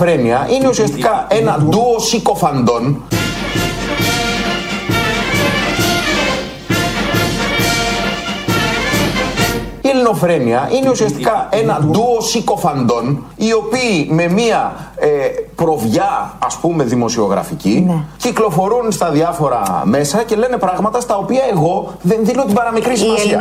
ελληνοφρένεια είναι ουσιαστικά ένα ντουο συκοφαντών Η ελληνοφρένεια είναι ουσιαστικά ένα ντουο συκοφαντών οι οποίοι με μία ε, προβιά ας πούμε δημοσιογραφική Ναι. κυκλοφορούν στα διάφορα μέσα και λένε πράγματα στα οποία εγώ δεν δίνω την παραμικρή σημασία.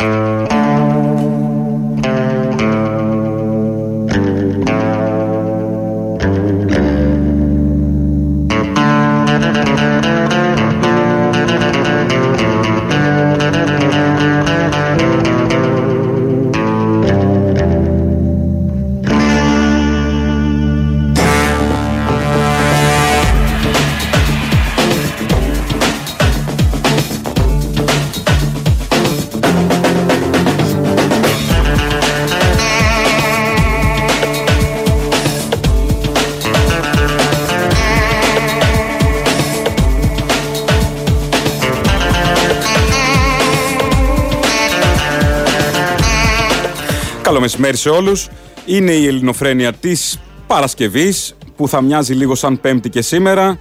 Καλό μεσημέρι σε όλους. Είναι η ελληνοφρένεια της Παρασκευής που θα μοιάζει λίγο σαν Πέμπτη και σήμερα.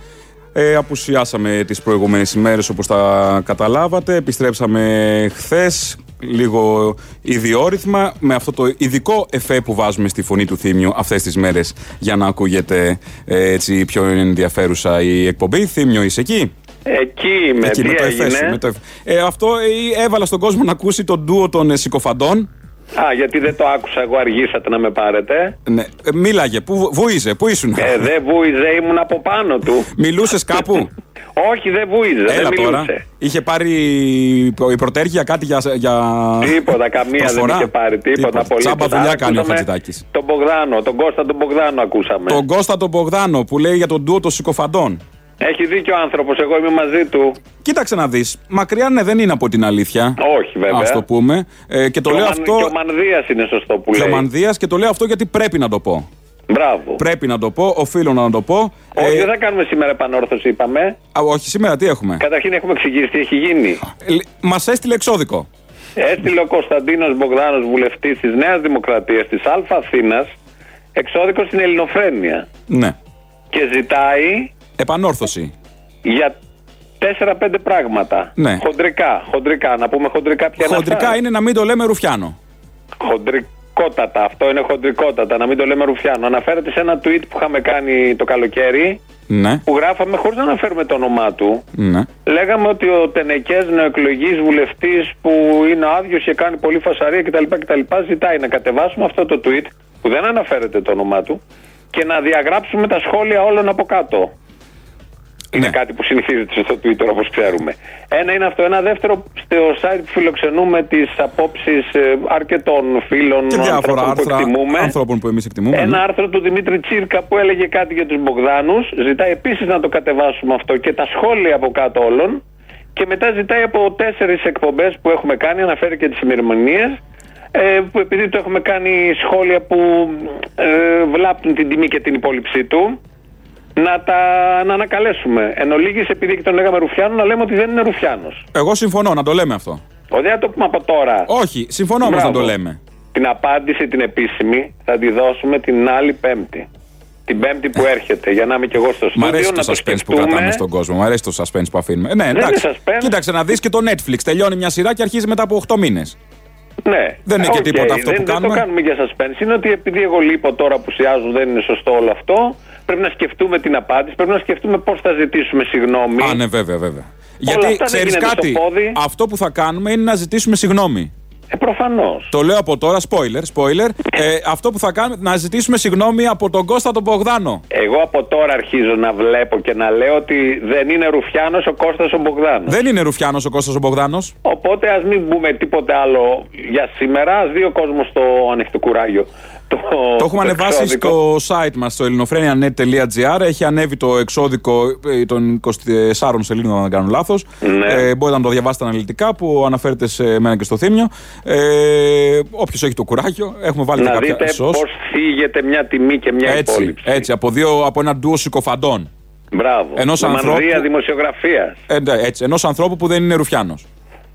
Ε, απουσιάσαμε τις προηγούμενες ημέρες όπως τα καταλάβατε. Επιστρέψαμε χθες λίγο ιδιόρυθμα με αυτό το ειδικό εφέ που βάζουμε στη φωνή του Θήμιου αυτές τις μέρες για να ακούγεται ε, έτσι πιο ενδιαφέρουσα η εκπομπή. Θήμιο είσαι εκεί; Εκεί με Εκεί, τι με το εφέ σου, έγινε. με το εφέ. Ε, αυτό ε, έβαλα στον κόσμο να ακούσει τον ντουο των ε, συκοφαντών. Α, γιατί δεν το άκουσα εγώ, αργήσατε να με πάρετε. Ναι. Ε, μίλαγε, πού βούιζε, πού ήσουν; Ε, δεν βούιζε, ήμουν από πάνω του. Μιλούσες κάπου; Όχι, δεν βούιζε, Έλα δεν τώρα. μιλούσε. Είχε πάρει η πρωτέρχεια κάτι για. για... Τίποτα, καμία δεν προσφορά; είχε πάρει. Τίποτα, Τίποτα. πολύ. Τσάμπα δουλειά κάνει ο Χατζητάκης. Τον Μπογδάνο, τον Κώστα τον Μπογδάνο ακούσαμε. Τον Κώστα τον Μπογδάνο που λέει για τον ντουο των συκοφαντών. Έχει δίκιο ο άνθρωπος, εγώ είμαι μαζί του. Κοίταξε να δεις. Μακριά ναι, δεν είναι από την αλήθεια. Όχι, βέβαια. Α το πούμε. Ε, και το Και ο λέω Μαν- αυτό. Και ο Μανδύας είναι σωστό που λέει. Κλωμανδίας και το λέω αυτό γιατί πρέπει να το πω. Μπράβο. Πρέπει να το πω, οφείλω να το πω. Όχι, Ε, δεν θα κάνουμε σήμερα επανόρθωση, είπαμε. α, όχι, σήμερα τι έχουμε; Καταρχήν έχουμε εξηγήσει τι έχει γίνει. Μας έστειλε εξώδικο. Έστειλε ο Κωνσταντίνος Μπογδάνος, βουλευτής της Νέας Δημοκρατίας της Α Αθήνας, εξώδικο στην Ελληνοφρένεια. Ναι. Και ζητάει Επανόρθωση. για 4-5 πράγματα. Ναι. Χοντρικά, χοντρικά. Να πούμε χοντρικά ποια είναι Χοντρικά αυτά. είναι να μην το λέμε Ρουφιάνο. Χοντρικότατα, αυτό είναι χοντρικότατα, να μην το λέμε Ρουφιάνο. Αναφέρεται σε ένα tweet που είχαμε κάνει το καλοκαίρι, Ναι. που γράφαμε χωρίς να αναφέρουμε το όνομά του. Ναι. Λέγαμε ότι ο Τενεκές νεοεκλογής βουλευτής που είναι άδειος και κάνει πολύ φασαρία κτλ, κτλ. ζητάει να κατεβάσουμε αυτό το tweet που δεν αναφέρεται το όνομά του και να διαγράψουμε τα σχόλια όλων από κάτω. Είναι Ναι. κάτι που συνηθίζεται στο Twitter όπως ξέρουμε. Ένα είναι αυτό. Ένα δεύτερο, στο site που φιλοξενούμε τις απόψεις αρκετών φίλων Και διάφορα ανθρώπων που άρθρα εκτιμούμε. ανθρώπων που εμείς εκτιμούμε. Ένα ναι. άρθρο του Δημήτρη Τσίρκα που έλεγε κάτι για τους Μπογδάνους Ζητάει επίσης να το κατεβάσουμε αυτό και τα σχόλια από κάτω όλων. Και μετά ζητάει από τέσσερις εκπομπές που έχουμε κάνει, αναφέρει και τις ημερομηνίες, ε, που επειδή το έχουμε κάνει σχόλια που ε, βλάπτουν την τιμή και την υπόλοιψή του, να τα να ανακαλέσουμε. Εν ολίγης, επειδή και τον λέγαμε Ρουφιάνο, να λέμε ότι δεν είναι Ρουφιάνος. Εγώ συμφωνώ να το λέμε αυτό. Ο δεν θα το πούμε από τώρα. Όχι, συμφωνώ όμως να Μπράβο. το λέμε. Την απάντηση την επίσημη θα τη δώσουμε την άλλη Πέμπτη. Την Πέμπτη που έρχεται, για να είμαι και εγώ στο Μ' στούντιο. αρέσει να το suspense που σκεφτούμε. κρατάμε στον κόσμο. Μ' αρέσει το suspense που αφήνουμε. Ε, ναι, είναι εντάξει. suspense. Κοίταξε να δεις και το Netflix. Τελειώνει μια σειρά και αρχίζει μετά από 8 μήνες. Ναι. Δεν είναι και οκ, τίποτα αυτό δεν, που δεν κάνουμε. το κάνουμε για suspense. Είναι ότι επειδή εγώ λείπω τώρα που σχολιάζουν δεν είναι σωστό όλο αυτό. Πρέπει να σκεφτούμε την απάντηση. Πρέπει να σκεφτούμε πώς θα ζητήσουμε συγγνώμη. Α, ναι, βέβαια, βέβαια. Γιατί αυτά δεν ξέρεις γίνεται κάτι, στο πόδι. αυτό που θα κάνουμε είναι να ζητήσουμε συγγνώμη. Ε, προφανώς. Το λέω από τώρα, spoiler, spoiler. Ε, αυτό που θα κάνουμε, να ζητήσουμε συγγνώμη από τον Κώστα τον Μπογδάνο. Εγώ από τώρα αρχίζω να βλέπω και να λέω ότι δεν είναι Ρουφιάνος ο Κώστας ο Μπογδάνος. Δεν είναι Ρουφιάνος ο Κώστας ο Μπογδάνος. Οπότε ας μην πούμε τίποτε άλλο για σήμερα. Α δει ο κόσμος το ανοιχτό κουράγιο. Το, Το έχουμε ανεβάσει εξώδικο. στο site μας στο ελληνοφρένια.net.gr. Έχει ανέβει το εξώδικο ε, των 24 σελίδων, αν δεν κάνω λάθος. Ναι. Ε, μπορείτε να το διαβάσετε αναλυτικά που αναφέρεται σε μένα και στο θύμιο. Ε, Όποιος έχει το κουράγιο, έχουμε βάλει και Να κάποια δείτε σως. πώς φύγεται μια τιμή και μια Έτσι, υπόλοιψη. έτσι από, δύο, από ένα ντουο συκοφαντών. Μπράβο. Ενός Με ανθρώπου- μανδύα δημοσιογραφίας. Ε, ναι, έτσι, ενός ανθρώπου που δεν είναι Ρουφιάνος.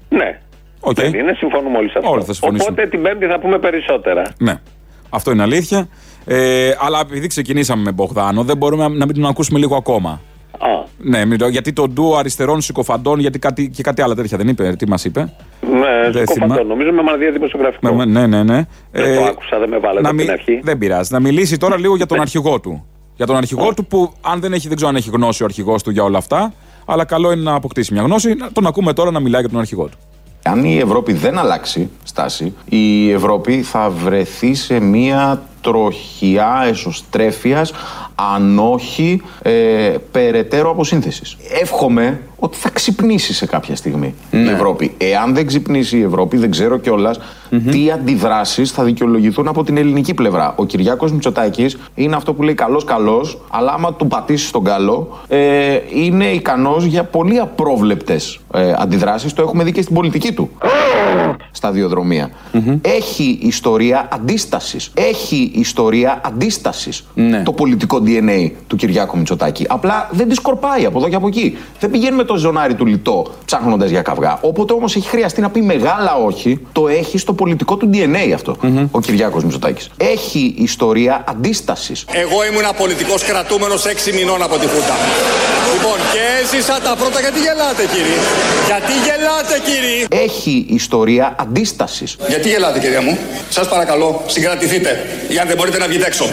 Ναι. Οκ. Δεν είναι, συμφωνούμε όλοι σε αυτό. Όλοι θα συμφωνήσουμε. Οπότε την Πέμπτη θα πούμε περισσότερα. Ναι. Αυτό είναι αλήθεια. Ε, αλλά επειδή ξεκινήσαμε με Μπογδάνο, δεν μπορούμε να μην τον ακούσουμε λίγο ακόμα. Α, Ναι, μην το- γιατί το ντουο αριστερών συκοφαντών, γιατί κάτι, και κάτι άλλο τέτοια δεν είπε. Τι μας είπε; ναι, Δεν σκοφαντό. θυμά- Νομίζω με μανδύα δημοσιογραφικό. Με- ναι, ναι, ναι. Δεν το άκουσα, δεν με βάλετε να από μι- την αρχή. Δεν πειράζει. Να μιλήσει τώρα λίγο για τον αρχηγό του. Για τον αρχηγό του που, αν δεν έχει, δεν ξέρω αν έχει γνώση ο αρχηγός του για όλα αυτά, αλλά καλό είναι να αποκτήσει μια γνώση. Να τον ακούμε τώρα να μιλάει για τον αρχηγό του. Αν η Ευρώπη δεν αλλάξει στάση, η Ευρώπη θα βρεθεί σε μία τροχιά εσωστρέφειας αν όχι ε, περαιτέρω αποσύνθεσης. Εύχομαι ότι θα ξυπνήσει σε κάποια στιγμή η Ευρώπη. Εάν δεν ξυπνήσει η Ευρώπη, δεν ξέρω κιόλας τι αντιδράσεις θα δικαιολογηθούν από την ελληνική πλευρά. Ο Κυριάκος Μητσοτάκης είναι αυτό που λέει καλός καλός, αλλά άμα του πατήσει τον καλό, ε, είναι ικανός για πολύ απρόβλεπτες ε, αντιδράσεις. Το έχουμε δει και στην πολιτική του σταδιοδρομία. Έχει ιστορία αντίστασης. Έχει ιστορία αντίστασης Ναι. το πολιτικό DNA του Κυριάκου Μητσοτάκη. Απλά δεν τη σκορπάει από εδώ και από εκεί. Δεν πηγαίνει με το ζωνάρι του λιτό ψάχνοντας για καυγά. Όποτε όμως έχει χρειαστεί να πει μεγάλα όχι, το έχει στο πολιτικό του DNA αυτο ο Κυριάκος Μητσοτάκης. Έχει ιστορία αντίστασης. Εγώ ήμουν πολιτικός κρατούμενος 6 μηνών από τη Χούντα. Λοιπόν, και έζησα τα πρώτα. Γιατί γελάτε, κύριε. Γιατί γελάτε, κύριε. Έχει ιστορία αντίστασης. Γιατί γελάτε, κυρία μου. Σας παρακαλώ, συγκρατηθείτε. Για αν δεν μπορείτε να βγείτε έξω.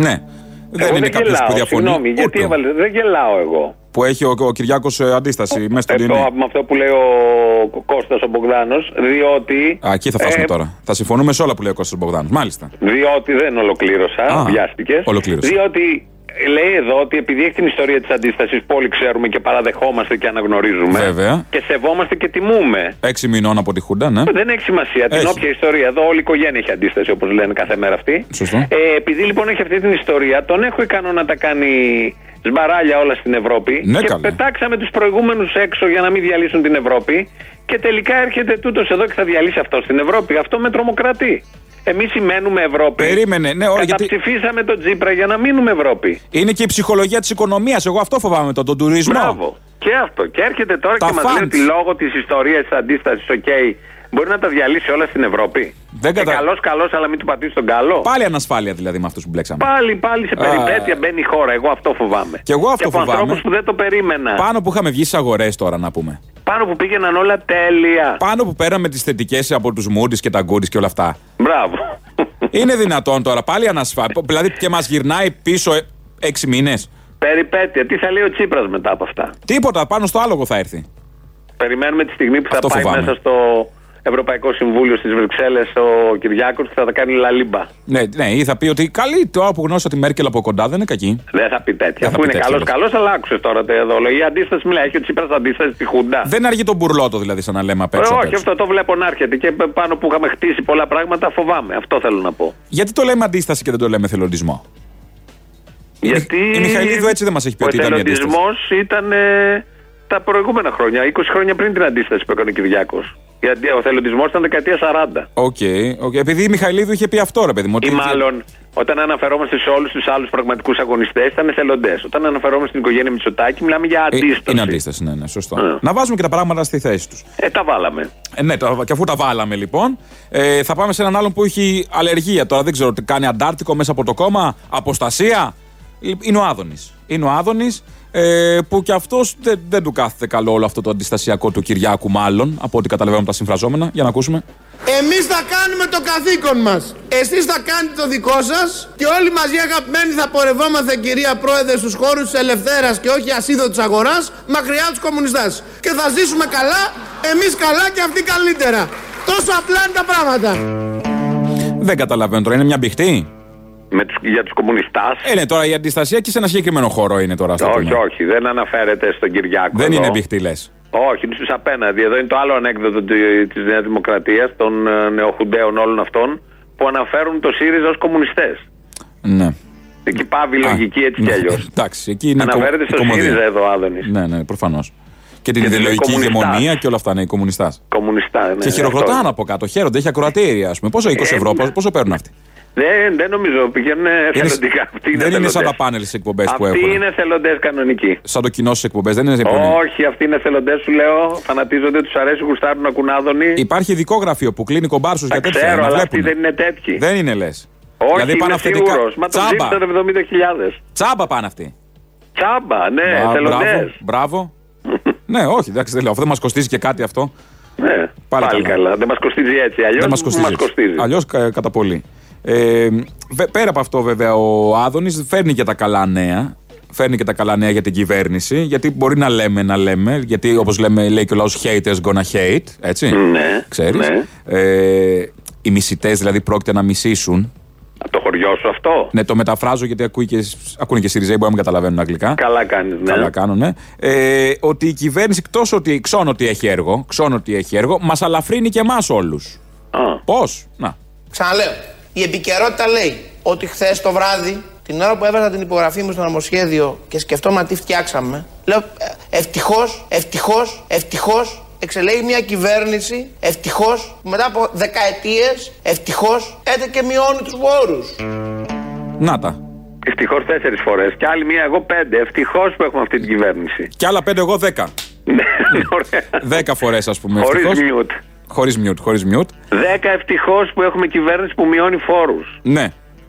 Ναι. Δεν Εγώ είναι κάποιος που γελάω, διαφωνεί. Συγγνώμη, γιατί Ούτε. έβαλε. Δεν γελάω εγώ. Που έχει ο, ο Κυριάκος αντίσταση μέσα στο Ε, το- DNA. με αυτό που λέει ο Κώστας ο Μπογδάνος, διότι... Α, εκεί θα φτάσουμε ε, τώρα. Θα συμφωνούμε σε όλα που λέει ο Κώστας Μπογδάνος. Μάλιστα. Διότι δεν ολοκλήρωσα, Α, βιάστηκες. ολοκλήρωσε. Διότι λέει εδώ ότι επειδή έχει την ιστορία της αντίστασης που όλοι ξέρουμε και παραδεχόμαστε και αναγνωρίζουμε. Βέβαια. Και σεβόμαστε και τιμούμε. Έξι μηνών από τη Χούντα, ναι. Δεν έχει σημασία. Την Έχει. όποια ιστορία. Εδώ όλη η οικογένεια έχει αντίσταση, όπως λένε κάθε μέρα αυτή. Σωστό. Ε, επειδή λοιπόν έχει αυτή την ιστορία, τον έχω ικανό να τα κάνει σμπαράλια όλα στην Ευρώπη. Ναι, και καλά. πετάξαμε τους προηγούμενους έξω για να μην διαλύσουν την Ευρώπη. Και τελικά έρχεται τούτος εδώ και θα διαλύσει αυτό στην Ευρώπη. Αυτό με τρομοκρατεί. Εμείς σημαίνουμε Ευρώπη. Περίμενε, ναι, ωραία, γιατί- Καταψηφίσαμε τον Τζίπρα για να μείνουμε Ευρώπη. Είναι και η ψυχολογία της οικονομίας. Εγώ αυτό φοβάμαι τον, τον τουρισμό. Μπράβο. Και αυτό. Και έρχεται τώρα Τα και μας λέει funds. ότι λόγω της ιστορίας της αντίστασης, οκ, μπορεί να τα διαλύσει όλα στην Ευρώπη. Δεν κατα- Καλός, καλός, αλλά μην του πατήσεις τον καλό. Πάλι ανασφάλεια δηλαδή με αυτούς που μπλέξαμε. Πάλι, πάλι σε περιπέτεια μπαίνει η χώρα. Εγώ αυτό φοβάμαι. Κι εγώ αυτό και από φοβάμαι. ανθρώπους που δεν το περίμενα. Πάνω που είχαμε βγει στις αγορές τώρα να πούμε. Πάνω που πήγαιναν όλα τέλεια. Πάνω που πέραμε τις θετικές από τους Μούντι και τα Γκούρι και όλα αυτά. Μπράβο. Είναι δυνατόν τώρα πάλι ανασφάλεια. Δηλαδή και μας γυρνάει πίσω ε, έξι μήνες. περιπέτεια. Τι θα λέει ο Τσίπρας μετά από αυτά; Τίποτα, πάνω στο άλογο θα έρθει. Περιμένουμε τη στιγμή που θα Αυτό πάει φοβάμαι. μέσα στο Ευρωπαϊκό Συμβούλιο στις Βρυξέλλες ο Κυριάκος και θα τα κάνει λαλίμπα. Ναι, ναι, ή θα πει ότι καλή τώρα που γνώρισα τη Μέρκελ από κοντά δεν είναι κακή. Δεν θα πει τέτοια. Δεν θα Αφού πει είναι τέτοια, καλός, λες. καλός, αλλά άκουσες τώρα το εδώ. Η αντίσταση μιλάει. Έχει ο Τσίπρας αντίσταση στη Χούντα. Δεν αργεί τον μπουρλότο δηλαδή, σαν να λέμε απ' έξω. Ε, απ' όχι, έξω. αυτό το βλέπω να έρχεται. Και πάνω που είχαμε χτίσει πολλά πράγματα, φοβάμαι. Αυτό θέλω να πω. Γιατί το λέμε αντίσταση και δεν το λέμε θελοντισμό. Η Γιατί. Μιχ- η Μιχαηλίδου έτσι δεν μας έχει πει ο ότι ήταν η αντίσταση. εθελοντισμός ήταν ε, τα προηγούμενα χρόνια, 20 χρόνια πριν την αντίσταση που έκανε ο Κυριάκος. Γιατί ο θελοντισμός ήταν δεκαετία 40. Οκ, οκ. επειδή η Μιχαηλίδου είχε πει αυτό, ρε παιδί μου. Ότι Ή μάλλον όταν αναφερόμαστε σε όλους τους άλλους πραγματικούς αγωνιστές ήταν εθελοντές. Όταν αναφερόμαστε στην οικογένεια Μητσοτάκη μιλάμε για Ε, αντίσταση. Είναι αντίσταση, ναι, ναι, σωστό. Ε. Να βάζουμε και τα πράγματα στη θέση τους. Ε, τα βάλαμε. Ε, ναι, το- και αφού τα βάλαμε λοιπόν, ε, θα πάμε σε έναν άλλον που έχει αλλεργία. Τώρα δεν ξέρω τι κάνει Αντάρτικο μέσα από το κόμμα, αποστασία. Ε, Είναι ο Άδωνης. Είναι ο Άδωνης ε, που και αυτός δεν, δεν του κάθεται καλό όλο αυτό το αντιστασιακό του Κυριάκου, μάλλον από ό,τι καταλαβαίνουμε από τα συμφραζόμενα. Για να ακούσουμε. Εμείς θα κάνουμε το καθήκον μας. Εσείς θα κάνετε το δικό σας και όλοι μαζί αγαπημένοι θα πορευόμαστε κυρία Πρόεδρε στους χώρους της ελευθέρας και όχι ασίδωτης αγοράς μακριά από τους κομμουνιστές. Και θα ζήσουμε καλά, εμείς καλά και αυτοί καλύτερα. Τόσο απλά είναι τα πράγματα. Δεν καταλαβαίνω τώρα, είναι μια μπιχτή. Με τους, για τους κομμουνιστάς. Ε, ναι, τώρα η αντιστασία και σε ένα συγκεκριμένο χώρο είναι τώρα. ας το όχι, πούμε. όχι, δεν αναφέρεται στον Κυριάκο. Δεν εδώ. είναι μπιχτή, λες. Όχι, είναι στους απέναντι. Εδώ είναι το άλλο ανέκδοτο τη Νέας Δημοκρατίας, των ε, νεοχουντέων όλων αυτών, που αναφέρουν το ΣΥΡΙΖΑ ως κομμουνιστές. Ναι. Εκεί πάβει η Α, λογική έτσι ναι, κι αλλιώς. Εντάξει, εκεί είναι η Αναφέρεται κο- η στο κομμωδία. ΣΥΡΙΖΑ εδώ ο Άδωνης. Ναι, ναι, προφανώς. Και την Και την ιδεολογική κομμουνιστάς. ηγεμονία και όλα αυτά, ναι, οι κομμουνιστάς. Κομμουνιστά, ναι. και χειροκροτάνε αυτό. από κάτω, χαίρονται, έχει ακροατήρια, ας πούμε. Πόσο, 20 Ε, ευρώ, ναι. πόσο, πόσο παίρνουν αυτοί; Δεν, δεν νομίζω, πηγαίνουν εθελοντικά. Αυτοί δεν είναι σαν εθελοντές. τα πάνελ στις εκπομπές που Αυτοί έχουν. είναι εθελοντές κανονικοί. Σαν το κοινό στις εκπομπές, δεν είναι επωνύμοι. Όχι, αυτοί είναι εθελοντές, σου λέω. Φανατίζονται, τους αρέσει, γουστάρουν να ακούν άδωνη. Υπάρχει ειδικό γραφείο που κλείνει κομπάρσους Τα για τέτοια. ξέρω, να αλλά αυτοί βλέπουν. δεν είναι τέτοιοι. Δεν είναι λες. Όχι, δηλαδή πάνε είμαι αυθεντικά. σίγουρος. Μα το Τσάμπα. ζήτησαν 70.000. Τσάμπα πάνε αυτοί. Τσάμπα, ναι, Α, μπράβο. εθελοντές. μπράβο. ναι, όχι, εντάξει, δεν λέω. Αυτό δεν μας κοστίζει και κάτι αυτό. Ναι, Πάλι πάλι, καλά. καλά. Δεν μας κοστίζει έτσι. Αλλιώς δεν μας μας κοστίζει. κοστίζει. Αλλιώς κατά πολύ. Ε, βε- πέρα από αυτό, βέβαια, ο Άδωνης φέρνει και τα καλά νέα. Φέρνει και τα καλά νέα για την κυβέρνηση. Γιατί μπορεί να λέμε, να λέμε. Γιατί όπως λέμε, λέει και ο λαός haters gonna hate. Έτσι. Ναι, Ξέρεις. ναι. Ε, οι μισητές δηλαδή πρόκειται να μισήσουν. Από το χωριό σου αυτό; Ναι, το μεταφράζω γιατί ακούει και, ακούνε και Σιριζέοι, μπορεί να μην καταλαβαίνουν αγγλικά. Καλά κάνεις, ναι. Καλά κάνουν. Ε, ότι η κυβέρνηση, εκτός ότι ξώνω ότι έχει έργο, ξώνω ότι έχει έργο, μας αλαφρύνει και εμάς όλους. Α, Πώς; Να. Ξαναλέω. Η επικαιρότητα λέει ότι χθες το βράδυ, την ώρα που έβαζα την υπογραφή μου στο νομοσχέδιο και σκεφτόμουν τι φτιάξαμε, λέω ευτυχώς, ευτυχώς, ευτυχώς εξελέγει μια κυβέρνηση, ευτυχώς που μετά από δεκαετίες, ευτυχώς έτε και μειώνει τους φόρου. Να τα. Ευτυχώς τέσσερις φορές. Και άλλη μία, εγώ πέντε. Ευτυχώς που έχουμε αυτή την κυβέρνηση. Κι άλλα πέντε, εγώ δέκα. Ναι, ωραία. Δέκα φορές, ας πούμε. Χωρίς ευτυχώς. μιούτ. Χωρίς μιούτ, χωρίς μιούτ. Δέκα ευτυχώς που έχουμε κυβέρνηση που μειώνει φόρους. Ναι.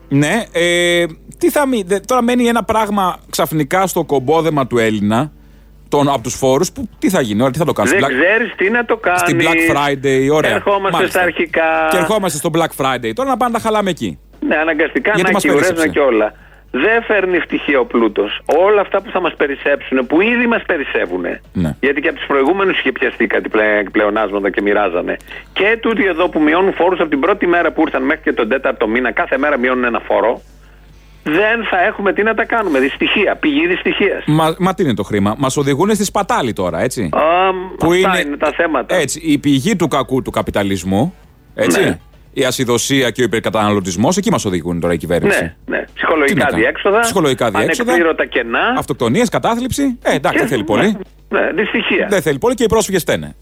Ναι. Ε, τι θα μει... δε- Τώρα μένει ένα πράγμα ξαφνικά στο κομπόδεμα του Έλληνα τον, από τους φόρους που τι θα γίνει, ώρα, τι θα το κάνεις. Δεν ξέρεις τι να το κάνει. Στην Black Friday, ωραία. Ερχόμαστε Μάλιστα. στα αρχικά. Και ερχόμαστε στο Black Friday. Τώρα να πάνε να τα χαλάμε εκεί. Ναι, αναγκαστικά Γιατί να μας κυβερνήσουν περίσσεψε. και όλα. Δεν φέρνει ευτυχία ο πλούτος. Όλα αυτά που θα μας περισσέψουν, που ήδη μας περισσεύουν. Ναι. Γιατί και από τους προηγούμενους είχε πιαστεί κάτι πλε- πλεονάσματα και μοιράζανε. Και τούτοι εδώ που μειώνουν φόρους από την πρώτη μέρα που ήρθαν μέχρι και τον τέταρτο μήνα, κάθε μέρα μειώνουν ένα φόρο. Δεν θα έχουμε τι να τα κάνουμε. Δυστυχία, πηγή δυστυχίας. Μα, μα τι είναι το χρήμα. Μας οδηγούν στη σπατάλη τώρα, έτσι. Αυτά είναι... τα θέματα. Έτσι, η πηγή του κακού του καπιταλισμού. Έτσι. Ναι. Η ασυδοσία και ο υπερκαταναλωτισμός, εκεί μας οδηγούν τώρα η κυβέρνηση. Ναι, ναι. Τι να Ψυχολογικά κάνουμε. διέξοδα. Ψυχολογικά διέξοδα. Ανεκπλήρωτα κενά. Αυτοκτονίες, κατάθλιψη. Ε, εντάξει, Και- δεν θέλει πολύ. Ναι, ναι, δυστυχία. Δεν θέλει πολύ και οι πρόσφυγες φταίνε.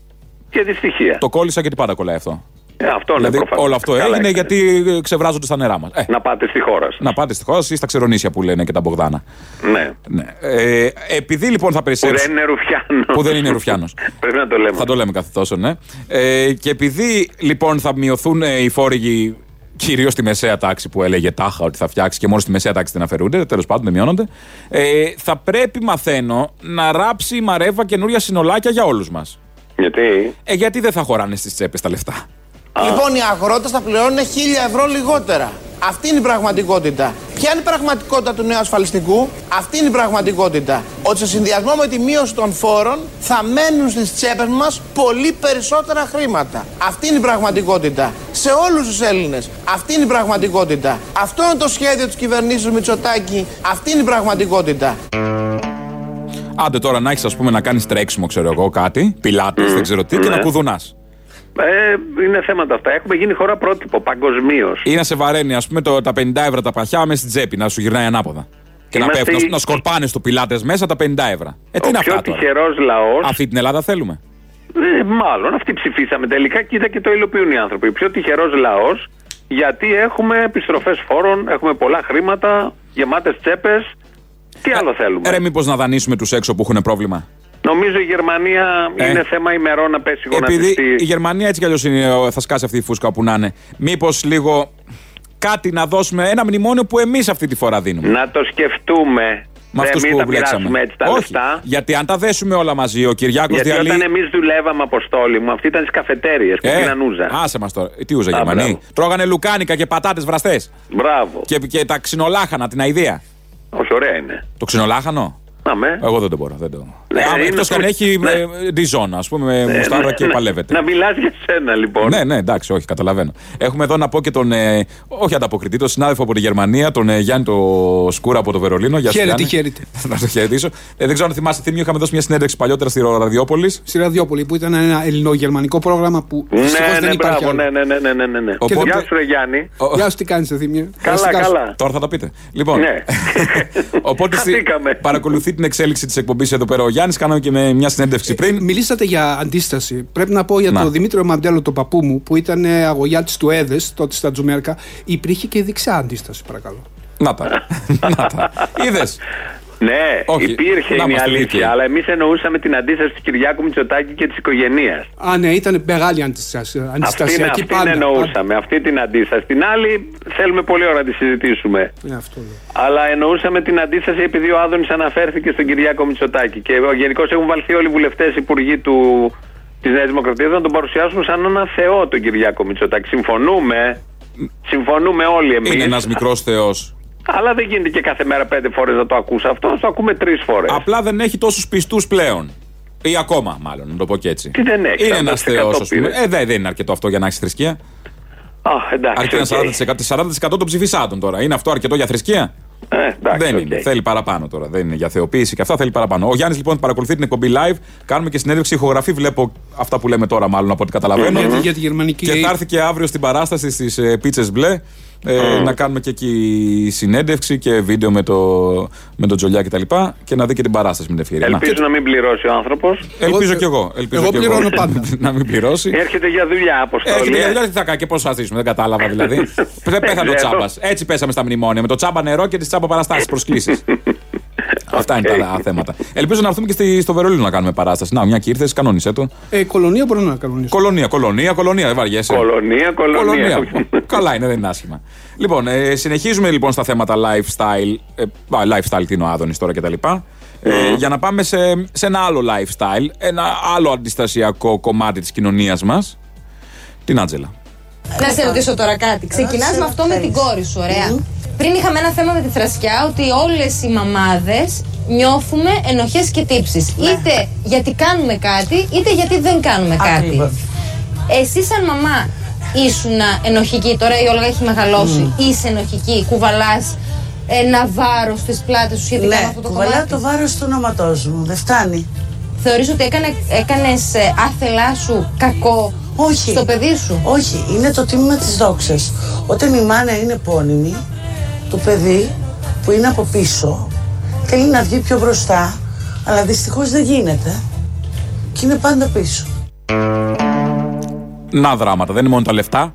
Και δυστυχία. Το κόλλησα γιατί πάντα κολλάει αυτό. Ε, αυτό είναι δηλαδή, προφανώς. όλο αυτό Καλά έγινε έκανε. γιατί ε, ξεβράζονται στα νερά μας. Ε, Να πάτε στη χώρα σας. να πάτε στη χώρα σας ή στα ξερονήσια που λένε και τα Μπογδάνα. Ναι. Ναι. Ε, επειδή λοιπόν θα Που περισσέψει. δεν είναι Ρουφιάνος. Που δεν είναι Ρουφιάνος. Πρέπει να το λέμε. Θα το λέμε κάθε τόσο, ναι. Ε, και επειδή λοιπόν θα μειωθούν ε, οι φόροι κυρίως στη μεσαία τάξη που έλεγε τάχα ότι θα φτιάξει και μόνο στη μεσαία τάξη δεν αφαιρούνται, τέλος πάντων δεν μειώνονται, ε, θα πρέπει, μαθαίνω, να ράψει η Μαρέβα καινούρια συνολάκια για όλους μας. Γιατί; Ε, γιατί δεν θα χωράνε στις τσέπες τα λεφτά. Λοιπόν, οι αγρότες θα πληρώνουν 1000 ευρώ λιγότερα. Αυτή είναι η πραγματικότητα. Ποια είναι η πραγματικότητα του νέου ασφαλιστικού, αυτή είναι η πραγματικότητα. Ότι σε συνδυασμό με τη μείωση των φόρων θα μένουν στις τσέπες μας πολύ περισσότερα χρήματα. Αυτή είναι η πραγματικότητα. Σε όλους τους Έλληνες. Αυτή είναι η πραγματικότητα. Αυτό είναι το σχέδιο της κυβερνήσεως Μητσοτάκη. Αυτή είναι η πραγματικότητα. Άντε τώρα να έχεις, ας πούμε, να κάνεις τρέξιμο, ξέρω εγώ, κάτι, πιλάτες, δεν ξέρω τι, και Ναι. να κουδουνάς. Ε, είναι θέματα αυτά. Έχουμε γίνει χώρα πρότυπο παγκοσμίως. Ή να σε βαραίνει, ας πούμε, το, τα 50 ευρώ τα παχιά μέσα στην τσέπη, να σου γυρνάει ανάποδα. Και να Είμαστε πέφτουν, οι- να σκορπάνε στο πιλάτες μέσα τα 50 ευρώ. Ε, τι Ο είναι πιο αυτά τώρα; τυχερός λαός. Αυτή την Ελλάδα θέλουμε. Ε, μάλλον αυτοί ψηφίσαμε τελικά. Κοίτα και το υλοποιούν οι άνθρωποι. Ο πιο τυχερός λαός. Γιατί έχουμε επιστροφές φόρων, έχουμε πολλά χρήματα, γεμάτες τσέπες. Τι άλλο θέλουμε; Ε, Ρε, μήπως να δανείσουμε τους έξω που έχουν πρόβλημα; Νομίζω η Γερμανία Ε. είναι θέμα ημερών να πέσει Επειδή γονατιστή. η Γερμανία έτσι κι αλλιώς θα σκάσει αυτή η φούσκα που να είναι. Μήπως λίγο κάτι να δώσουμε, ένα μνημόνιο που εμείς αυτή τη φορά δίνουμε. Να το σκεφτούμε. Με Δεν αυτούς μην που τα μπλέξαμε. μοιράσουμε έτσι τα Όχι. λεφτά. Γιατί αν τα δέσουμε όλα μαζί, ο Κυριάκος Γιατί διαλύει. όταν εμείς δουλεύαμε, Αποστόλη μου, αυτή ήταν στις καφετέρειε που Ε, πήραν ούζα. άσε μας τώρα. Ε, Τι ούζα, Α, Γερμανοί. μπράβο. Τρώγανε λουκάνικα και πατάτες βραστές. Μπράβο. Και, και τα ξινολάχανα, την αηδία. Όχι, ωραία είναι. Το ξινολάχανο; Να με. Εγώ δεν το μπορώ. Δεν το... Ναι, ε, είναι Εκτός και αν το- έχει ναι. ε, διζώνα, ας πούμε, με μουστάρα και να, παλεύεται. Να μιλάς για σένα, λοιπόν. Ναι, ναι, εντάξει, όχι, καταλαβαίνω. Έχουμε εδώ να πω και τον. Ε, όχι ανταποκριτή, τον συνάδελφο από τη Γερμανία, τον ε, Γιάννη το Σκούρα από το Βερολίνο. Γεια σου, Χαίρετε, Γιάννη. χαίρετε. να το χαιρετήσω. Ε, δεν ξέρω αν θυμάσαι, Θήμιο, είχαμε δώσει μια συνέντευξη παλιότερα στη Ραδιόπολης. Στη Ραδιόπολη που ήταν ένα ελληνογερμανικό πρόγραμμα που Ναι, δυστυχώς ναι, δεν υπάρχει μπράβο, άλλο. ναι, ναι, ναι, ναι, ναι, ναι. Οπότε- Γεια σου, ρε Γιάννη. Ο- Γεια σου, τι κάνεις, Θήμιο. Καλά, καλά. Τώρα θα τα πείτε. Λοιπόν, Ναι. οπότε στη- Χαθήκαμε. παρακολουθεί την εξέλιξη της εκπομπής εδώ πέρα ο Γιάννης Γιάννη, κάναμε και με μια συνέντευξη πριν. Μιλήσατε για αντίσταση. Πρέπει να πω για Να. τον Δημήτριο Μαντέλο, τον παππού μου, που ήταν αγωγιάτη του ΕΔΕ τότε στα Τζουμέρκα. Υπήρχε και δεξιά αντίσταση, παρακαλώ. Να τα. Να τα. Είδες. Ναι, Όχι, υπήρχε να είναι η είμαστε αλήθεια, δίκαιοι. αλλά εμείς εννοούσαμε την αντίσταση του Κυριάκου Μητσοτάκη και της οικογένειας. Α, ναι, ήταν μεγάλη αντισταση, Αυτή, αντιστασιακή αυτή πάντα. εννοούσαμε, αυτή την αντίσταση. Την άλλη θέλουμε πολύ ώρα να τη συζητήσουμε. Ναι, αυτό λέω. Αλλά εννοούσαμε την αντίσταση επειδή ο Άδωνης αναφέρθηκε στον Κυριάκο Μητσοτάκη. Και γενικώς έχουν βαλθεί όλοι οι βουλευτές υπουργοί του, της Νέας Δημοκρατίας να τον παρουσιάσουν σαν έναν θεό τον Κυριάκο Μητσοτάκη. Συμφωνούμε. Συμφωνούμε όλοι εμείς. Είναι ένας μικρός Θεός. Αλλά δεν γίνεται και κάθε μέρα πέντε φορές να το ακούς αυτό. Το ακούμε τρεις φορές. Απλά δεν έχει τόσους πιστούς πλέον. Ή ακόμα, μάλλον, να το πω και έτσι. Τι δεν έχει, Είναι 40% ένα Θεός, ας πούμε. πήρε. Ε, δεν, δεν είναι αρκετό αυτό για να έχεις θρησκεία. Α, εντάξει. Αρκεί ένα οκ. 40%. 40% των ψηφισάντων τώρα. Είναι αυτό αρκετό για θρησκεία; Ε, εντάξει, δεν οκ. είναι. Θέλει παραπάνω τώρα. Δεν είναι για θεοποίηση και αυτά θέλει παραπάνω. Ο Γιάννης λοιπόν παρακολουθεί την εκπομπή live. Κάνουμε και συνέντευξη ηχογραφεί. Βλέπω αυτά που λέμε τώρα, μάλλον από ό,τι καταλαβαίνω. Για, τη- για τη γερμανική. Και θα έρθει και αύριο στην παράσταση στις ε, πίτσες μπλε. Ε, Να κάνουμε και εκεί συνέντευξη και βίντεο με το, με τον Τζολιά κτλ. Και, και να δει και την παράσταση με την ευκαιρία. Να. Ελπίζω να μην πληρώσει ο άνθρωπος. Ελπίζω Εγώ- κι εγώ. Ελπίζω εγώ κι πληρώνω πάντα. να μην πληρώσει. Έρχεται για δουλειά, αποστολή. Έρχεται για ε. δουλειά, τι θα κάνει και πώ θα ζήσουμε, δεν κατάλαβα δηλαδή. Δεν πέθανε ο ξέρω. τσάμπας. Έτσι πέσαμε στα μνημόνια. Με το τσάμπα νερό και τις τσάμπα παραστάσεις προσκλήσεις. Αυτά είναι τα θέματα. Ελπίζω να έρθουμε και στη- στο Βερολίνο να κάνουμε παράσταση. Να, μια και ήρθες, κανόνισε το. Ε, κολονία μπορώ να κανονίσω. Κολονία, κολονία, κολονία, δεν βαριέσαι. Κολονία, κολονία. Καλά είναι, δεν είναι άσχημα. Λοιπόν, ε, συνεχίζουμε λοιπόν στα θέματα lifestyle. Ε, α, lifestyle, τι είναι ο Άδωνης τώρα κτλ. Ε, για να πάμε σε, σε ένα άλλο lifestyle, ένα άλλο αντιστασιακό κομμάτι της κοινωνίας μας. Την Άτζελα. Να σε ρωτήσω τώρα κάτι. Ξεκινάς με αυτό με την κόρη σου, ωραία. Πριν είχαμε ένα θέμα με τη θρασκιά ότι όλες οι μαμάδες νιώθουμε ενοχές και τύψεις. Είτε γιατί κάνουμε κάτι, είτε γιατί δεν κάνουμε κάτι. Ακριβώς. Εσύ, σαν μαμά, ήσουν ενοχική. Τώρα η Όλγα έχει μεγαλώσει. Είσαι ενοχική. Κουβαλάς ένα βάρος στις πλάτες σου σχετικά με Ναι, αυτό το κουβαλάω κομμάτι. το βάρος του όνοματός μου. Δεν φτάνει. Θεωρείς ότι έκανε, έκανες ε, άθελά σου κακό Όχι. στο παιδί σου; Όχι, είναι το τίμημα της δόξας. Όταν η μάνα είναι επώνυμη, το παιδί που είναι από πίσω θέλει να βγει πιο μπροστά, αλλά δυστυχώς δεν γίνεται και είναι πάντα πίσω. Να δράματα. Δεν είναι μόνο τα λεφτά.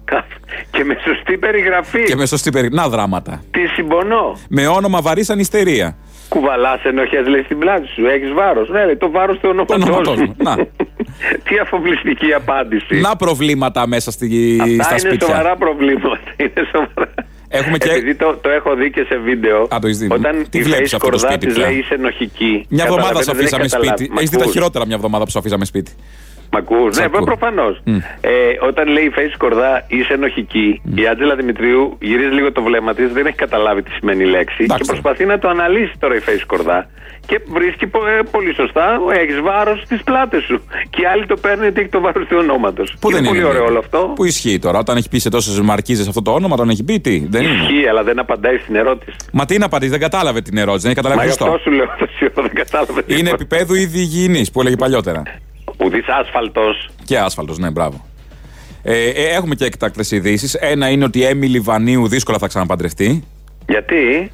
Και με σωστή περιγραφή. Και με σωστή περι... Να δράματα. Τι συμπονώ. Με όνομα βαρύς ανιστερία. Κουβαλάς ενοχές, λέει στην πλάτη σου. Έχεις βάρος. Ναι, λέει, το βάρος του Το ονόματός όνοματός μου. Να. Τι αφοβλιστική απάντηση. Να προβλήματα μέσα στη... Αυτά στα είναι σπίτια. σοβαρά προβλήματα. Είναι σοβαρά. Έχουμε και- Επειδή το, το έχω δει και σε βίντεο. Α, το έχεις δει. Όταν Τι η βλέπεις Face αυτό το Κορδά σπίτι της πια; λέει είσαι ενοχική. Μια εβδομάδα Καταλαβαίνετε, σου δεν αφήσαμε έχει καταλάβει. σπίτι. Μ' Έχεις δει τα ακούς; χειρότερα μια εβδομάδα που σου αφήσαμε σπίτι; Μ' ακούς; Σ' Ναι, ακούω. προφανώς. Ε, όταν λέει η Face Κορδά είσαι ενοχική, η Άντζελα Δημητρίου γυρίζει λίγο το βλέμμα της, δεν έχει καταλάβει τι σημαίνει η λέξη Εντάξει. και προσπαθεί να το αναλύσει τώρα η Face Κορδά. Και βρίσκει πο- ε, πολύ σωστά, έχεις βάρος στις πλάτες σου. Και οι άλλοι το παίρνουν γιατί έχει το βάρος του ονόματος. Πού είναι δεν πολύ είναι. ωραίο όλο αυτό. Πού ισχύει τώρα, όταν έχει πει σε τόσες μαρκίζες αυτό το όνομα, τον έχει πει τι. Δεν είναι. Ισχύει, αλλά δεν απαντάει στην ερώτηση. Μα τι να απαντήσει, δεν κατάλαβε την ερώτηση, δεν έχει Μα καταλάβει γι' αυτό σωστό. σου λέω τόση ώρα, δεν κατάλαβε. Είναι επίπεδου ήδη υγιεινής που έλεγε παλιότερα. Ουδή άσφαλτος. Και άσφαλτος, ναι, μπράβο. Ε, ε, έχουμε και έκτακτες ειδήσεις. Ένα είναι ότι η Έμιλι Βανίου δύσκολα θα ξαναπαντρευτεί. Γιατί;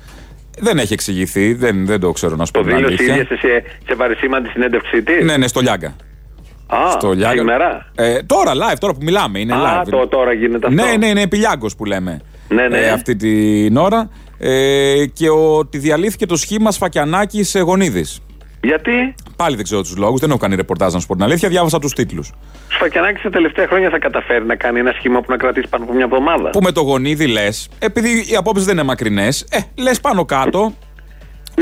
Δεν έχει εξηγηθεί, δεν, δεν το ξέρω να σου πω το την δήλωσε η αλήθεια. ίδια σε, σε βαρισίμαντη συνέντευξή της; Ναι, ναι, στο Λιάγκα. Α, στο Λιάγκα. σήμερα; Ε, τώρα, live, τώρα που μιλάμε. Είναι Α, live. το, τώρα γίνεται αυτό. Ναι, ναι, ναι, επιλιάγκος που λέμε. Ναι, ναι. Ε, αυτή την ώρα. Ε, και ότι διαλύθηκε το σχήμα Σφακιανάκης σε γονίδη. Γιατί; Πάλι δεν ξέρω τους λόγους, δεν έχω κάνει ρεπορτάζ να σου πω την αλήθεια, διάβασα τους τίτλους. ο Σφακιανάκη τα τελευταία χρόνια θα καταφέρει να κάνει ένα σχήμα που να κρατήσει πάνω από μια εβδομάδα. Που με το γονίδι λες, επειδή οι απόψεις δεν είναι μακρινές, ε, λες πάνω κάτω,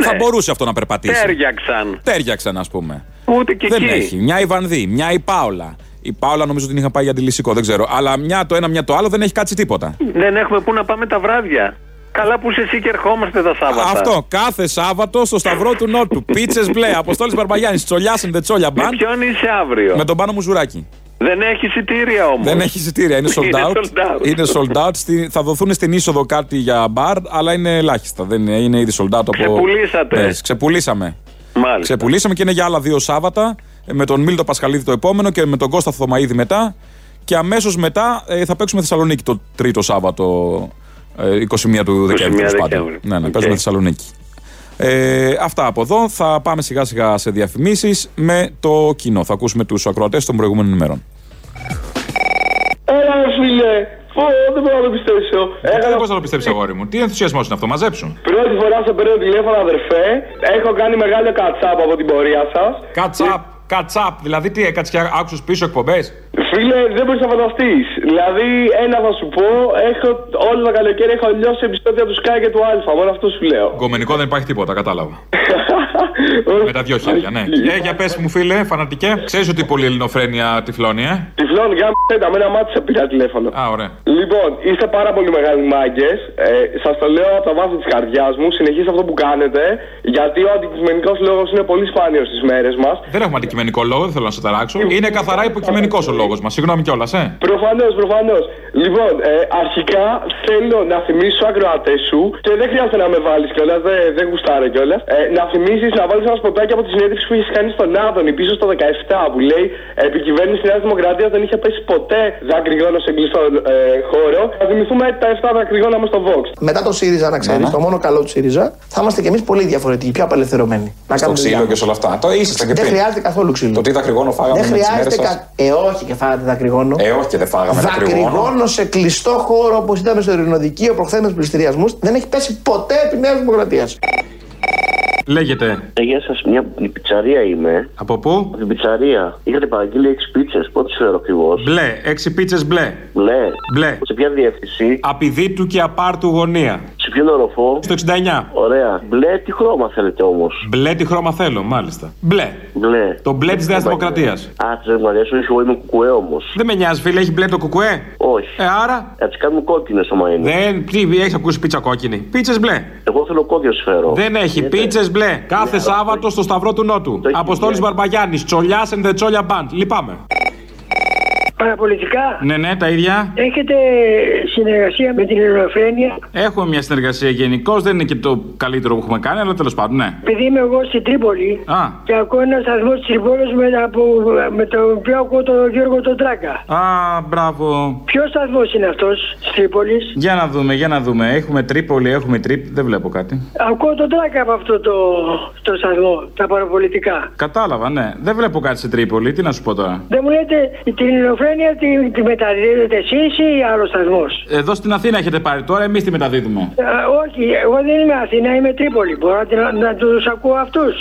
θα μπορούσε αυτό να περπατήσει. Τέριαξαν. Τέριαξαν, ας πούμε. Ούτε και δεν εκεί. έχει. Μια η Βανδύ, μια η Πάολα. Η Πάολα νομίζω ότι την είχα πάει για αντιλησικό, δεν ξέρω. Αλλά μια το ένα, μια το άλλο δεν έχει κάτσει τίποτα. Δεν έχουμε πού να πάμε τα βράδια. Καλά που είσαι εσύ και ερχόμαστε τα Σάββατα. Αυτό, κάθε Σάββατο στο Σταυρό του Νότου. Πίτσες μπλε, Αποστόλης Μπαρμπαγιάννης, Τσολιάς and the Τσόλια Με Band. ποιον είσαι αύριο; Με τον πάνω μου ζουράκι. Δεν έχει εισιτήρια όμως. Δεν έχει εισιτήρια, είναι sold Είναι out. sold out. Είναι sold out. Στη- θα δοθούν στην είσοδο κάτι για μπαρ, αλλά είναι ελάχιστα. Δεν είναι, είναι ήδη sold out από. Ξεπουλήσατε. Ναι, ξεπουλήσαμε. Μάλιστα. Ξεπουλήσαμε και είναι για άλλα δύο Σάββατα. ε, Με τον Μίλτο Πασχαλίδη το επόμενο και με τον Κώστα Θωμαίδη μετά. Και αμέσως μετά ε, θα παίξουμε Θεσσαλονίκη το τρίτο Σάββατο, ε, 21 του Δεκέμβρη. τέλος πάντων. Δεκέμβρη. Ναι, ναι, Οκ. παίζουμε Θεσσαλονίκη. Ε, αυτά από εδώ. Θα πάμε σιγά σιγά σε διαφημίσεις με το κοινό. Θα ακούσουμε τους ακροατές των προηγούμενων ημερών. Έλα, ρε φίλε. Ω, δεν μπορώ να το πιστέψω. Ε, δεν μπορεί να το πιστέψεις, αγόρι μου; Τι ενθουσιασμό είναι αυτό, μαζέψουν. Πρώτη φορά σε παίρνω τηλέφωνο, αδερφέ. Έχω κάνει μεγάλο catch up από την πορεία σας. Κατσάπ, κατσάπ. Δηλαδή τι έκατσε και άκουσες πίσω εκπομπές; Φίλε, δεν μπορείς να φανταστείς. Δηλαδή, ένα θα σου πω, έχω, όλο το καλοκαίρι έχω λιώσει επεισόδια του Sky και του Αλφα. Μόνο αυτό σου λέω. Γκομενικό δεν υπάρχει τίποτα, κατάλαβα. Με τα δυο χέρια, ναι. Ε, για πες μου, φίλε, φανατικέ. Ξέρεις ότι πολύ ελληνοφρένεια τυφλώνει, ε; Τυφλών, για μ***τα, με ένα μάτι σε πήρα τηλέφωνο. Α, ωραία. Λοιπόν, είστε πάρα πολύ μεγάλοι μάγκες. Ε, Σας το λέω από τα βάθη της καρδιάς μου. Συνεχίστε αυτό που κάνετε. Γιατί ο αντικειμενικός λόγος είναι πολύ σπάνιος στις μέρες μας. Δεν έχουμε αντικειμενικό λόγο, δεν θέλω να σε ταράξω. Είναι καθαρά υποκειμενικός ο λόγος μα. Συγγνώμη κιόλας, ε. Προφανώς, προφανώς. Λοιπόν, ε, αρχικά θέλω να θυμίσω ακροατές σου και δεν χρειάζεται να με βάλεις κιόλας, δεν, δεν γουστάρε κιόλας. Ε, να θυμίσεις να βάλεις ένα σποτάκι από τη συνέντευξη που είχες κάνει στον Άδωνη πίσω στο 17 που λέει Επί κυβέρνηση Νέας Δημοκρατίας δεν είχε πέσει ποτέ δακρυγόνο σε κλειστό ε, χώρο. Θα θυμηθούμε τα 7 δακρυγόνα μας στο Vox. Μετά το ΣΥΡΙΖΑ, να ξέρεις, Ναι, ναι. το μόνο καλό του ΣΥΡΙΖΑ, θα είμαστε κι εμείς πολύ διαφορετικοί, πιο απελευθερωμένοι. Να Στο κάνουμε τη δουλειά ξύλο και μας. σε όλα αυτά. Το ήσασταν και Δεν πριν. χρειάζεται καθόλου ξύλο. Το τι δακρυγόνο φάγαμε Δεν με τις χρειάζεται. μέρες σας. Κα... Ε, όχι και φάγατε δακρυγόνο. Ε, όχι και δεν φάγαμε δακρυγόνο. Δακρυγόνο σε κλειστό χώρο όπως είδαμε στο ειρηνοδικείο προχθέ με του πληστηριασμούς δεν έχει πέσει ποτέ επί Νέας Δημοκρατίας. Λέγεται. Ε, γεια σας, μια η πιτσαρία είμαι. Από πού; Από την πιτσαρία. Είχατε παραγγείλει 6 πίτσες. Πότε σου φέρω ακριβώς; Μπλε, έξι πίτσες μπλε. Μπλε. Μπλε. Σε ποια διεύθυνση; Απειδίτου και απάρτου γωνία. Σε ποιον οροφό. Στο 69. Ωραία. Μπλε, τι χρώμα θέλετε όμως; Μπλε τι χρώμα θέλω, μάλιστα. Μπλε. Μπλε. Το μπλε της Νέας Δημοκρατίας. Α, της Δημοκρατίας, όχι, εγώ είμαι κουκουέ όμως. Δεν με νοιάζει, φίλε, έχει μπλε το κουκουέ; Όχι. Ε, άρα; Θα τις κάνουμε κόκκινες άμα είναι. Δεν. Τι, έχεις ακούσει πίτσα κόκκινη. Πίτσες μπλε. Εγώ θέλω κόκκινε σου φέρω. Δεν έχει. Γιατί; Πίτσες μπλε. Κάθε Σάββατο στο Σταυρό του Νότου. Το έχει Αποστόλης πει. Μπαρμπαγιάννης. Τσολιάς and the Τσόλια Band. Λυπάμαι. Παραπολιτικά. Ναι, ναι, τα ίδια. Έχετε συνεργασία με την Ελληνοφρένεια; Έχουμε μια συνεργασία γενικώ. Δεν είναι και το καλύτερο που έχουμε κάνει, αλλά τέλος πάντων, ναι. Επειδή είμαι εγώ στην Τρίπολη Α. και ακούω ένα σταθμό της Τρίπολης με, από, με το οποίο ακούω τον Γιώργο τον Τράκα. Α, μπράβο. Ποιος σταθμός είναι αυτός της Τρίπολης; Για να δούμε, για να δούμε. Έχουμε Τρίπολη, έχουμε Τρίπ. Δεν βλέπω κάτι. Ακούω τον Τράκα από αυτό το, το σταθμό, τα παραπολιτικά. Κατάλαβα, ναι. Δεν βλέπω κάτι σε Τρίπολη. Τι να σου πω τώρα. Δεν μου λέτε την Ελληνοφρένεια τη, τη μεταδίδετε εσείς ή άλλος σταθμό. Εδώ στην Αθήνα έχετε πάρει τώρα, εμείς τη μεταδίδουμε. όχι, εγώ δεν είμαι Αθήνα, είμαι Τρίπολη. Μπορώ να, να, να τους ακούω αυτούς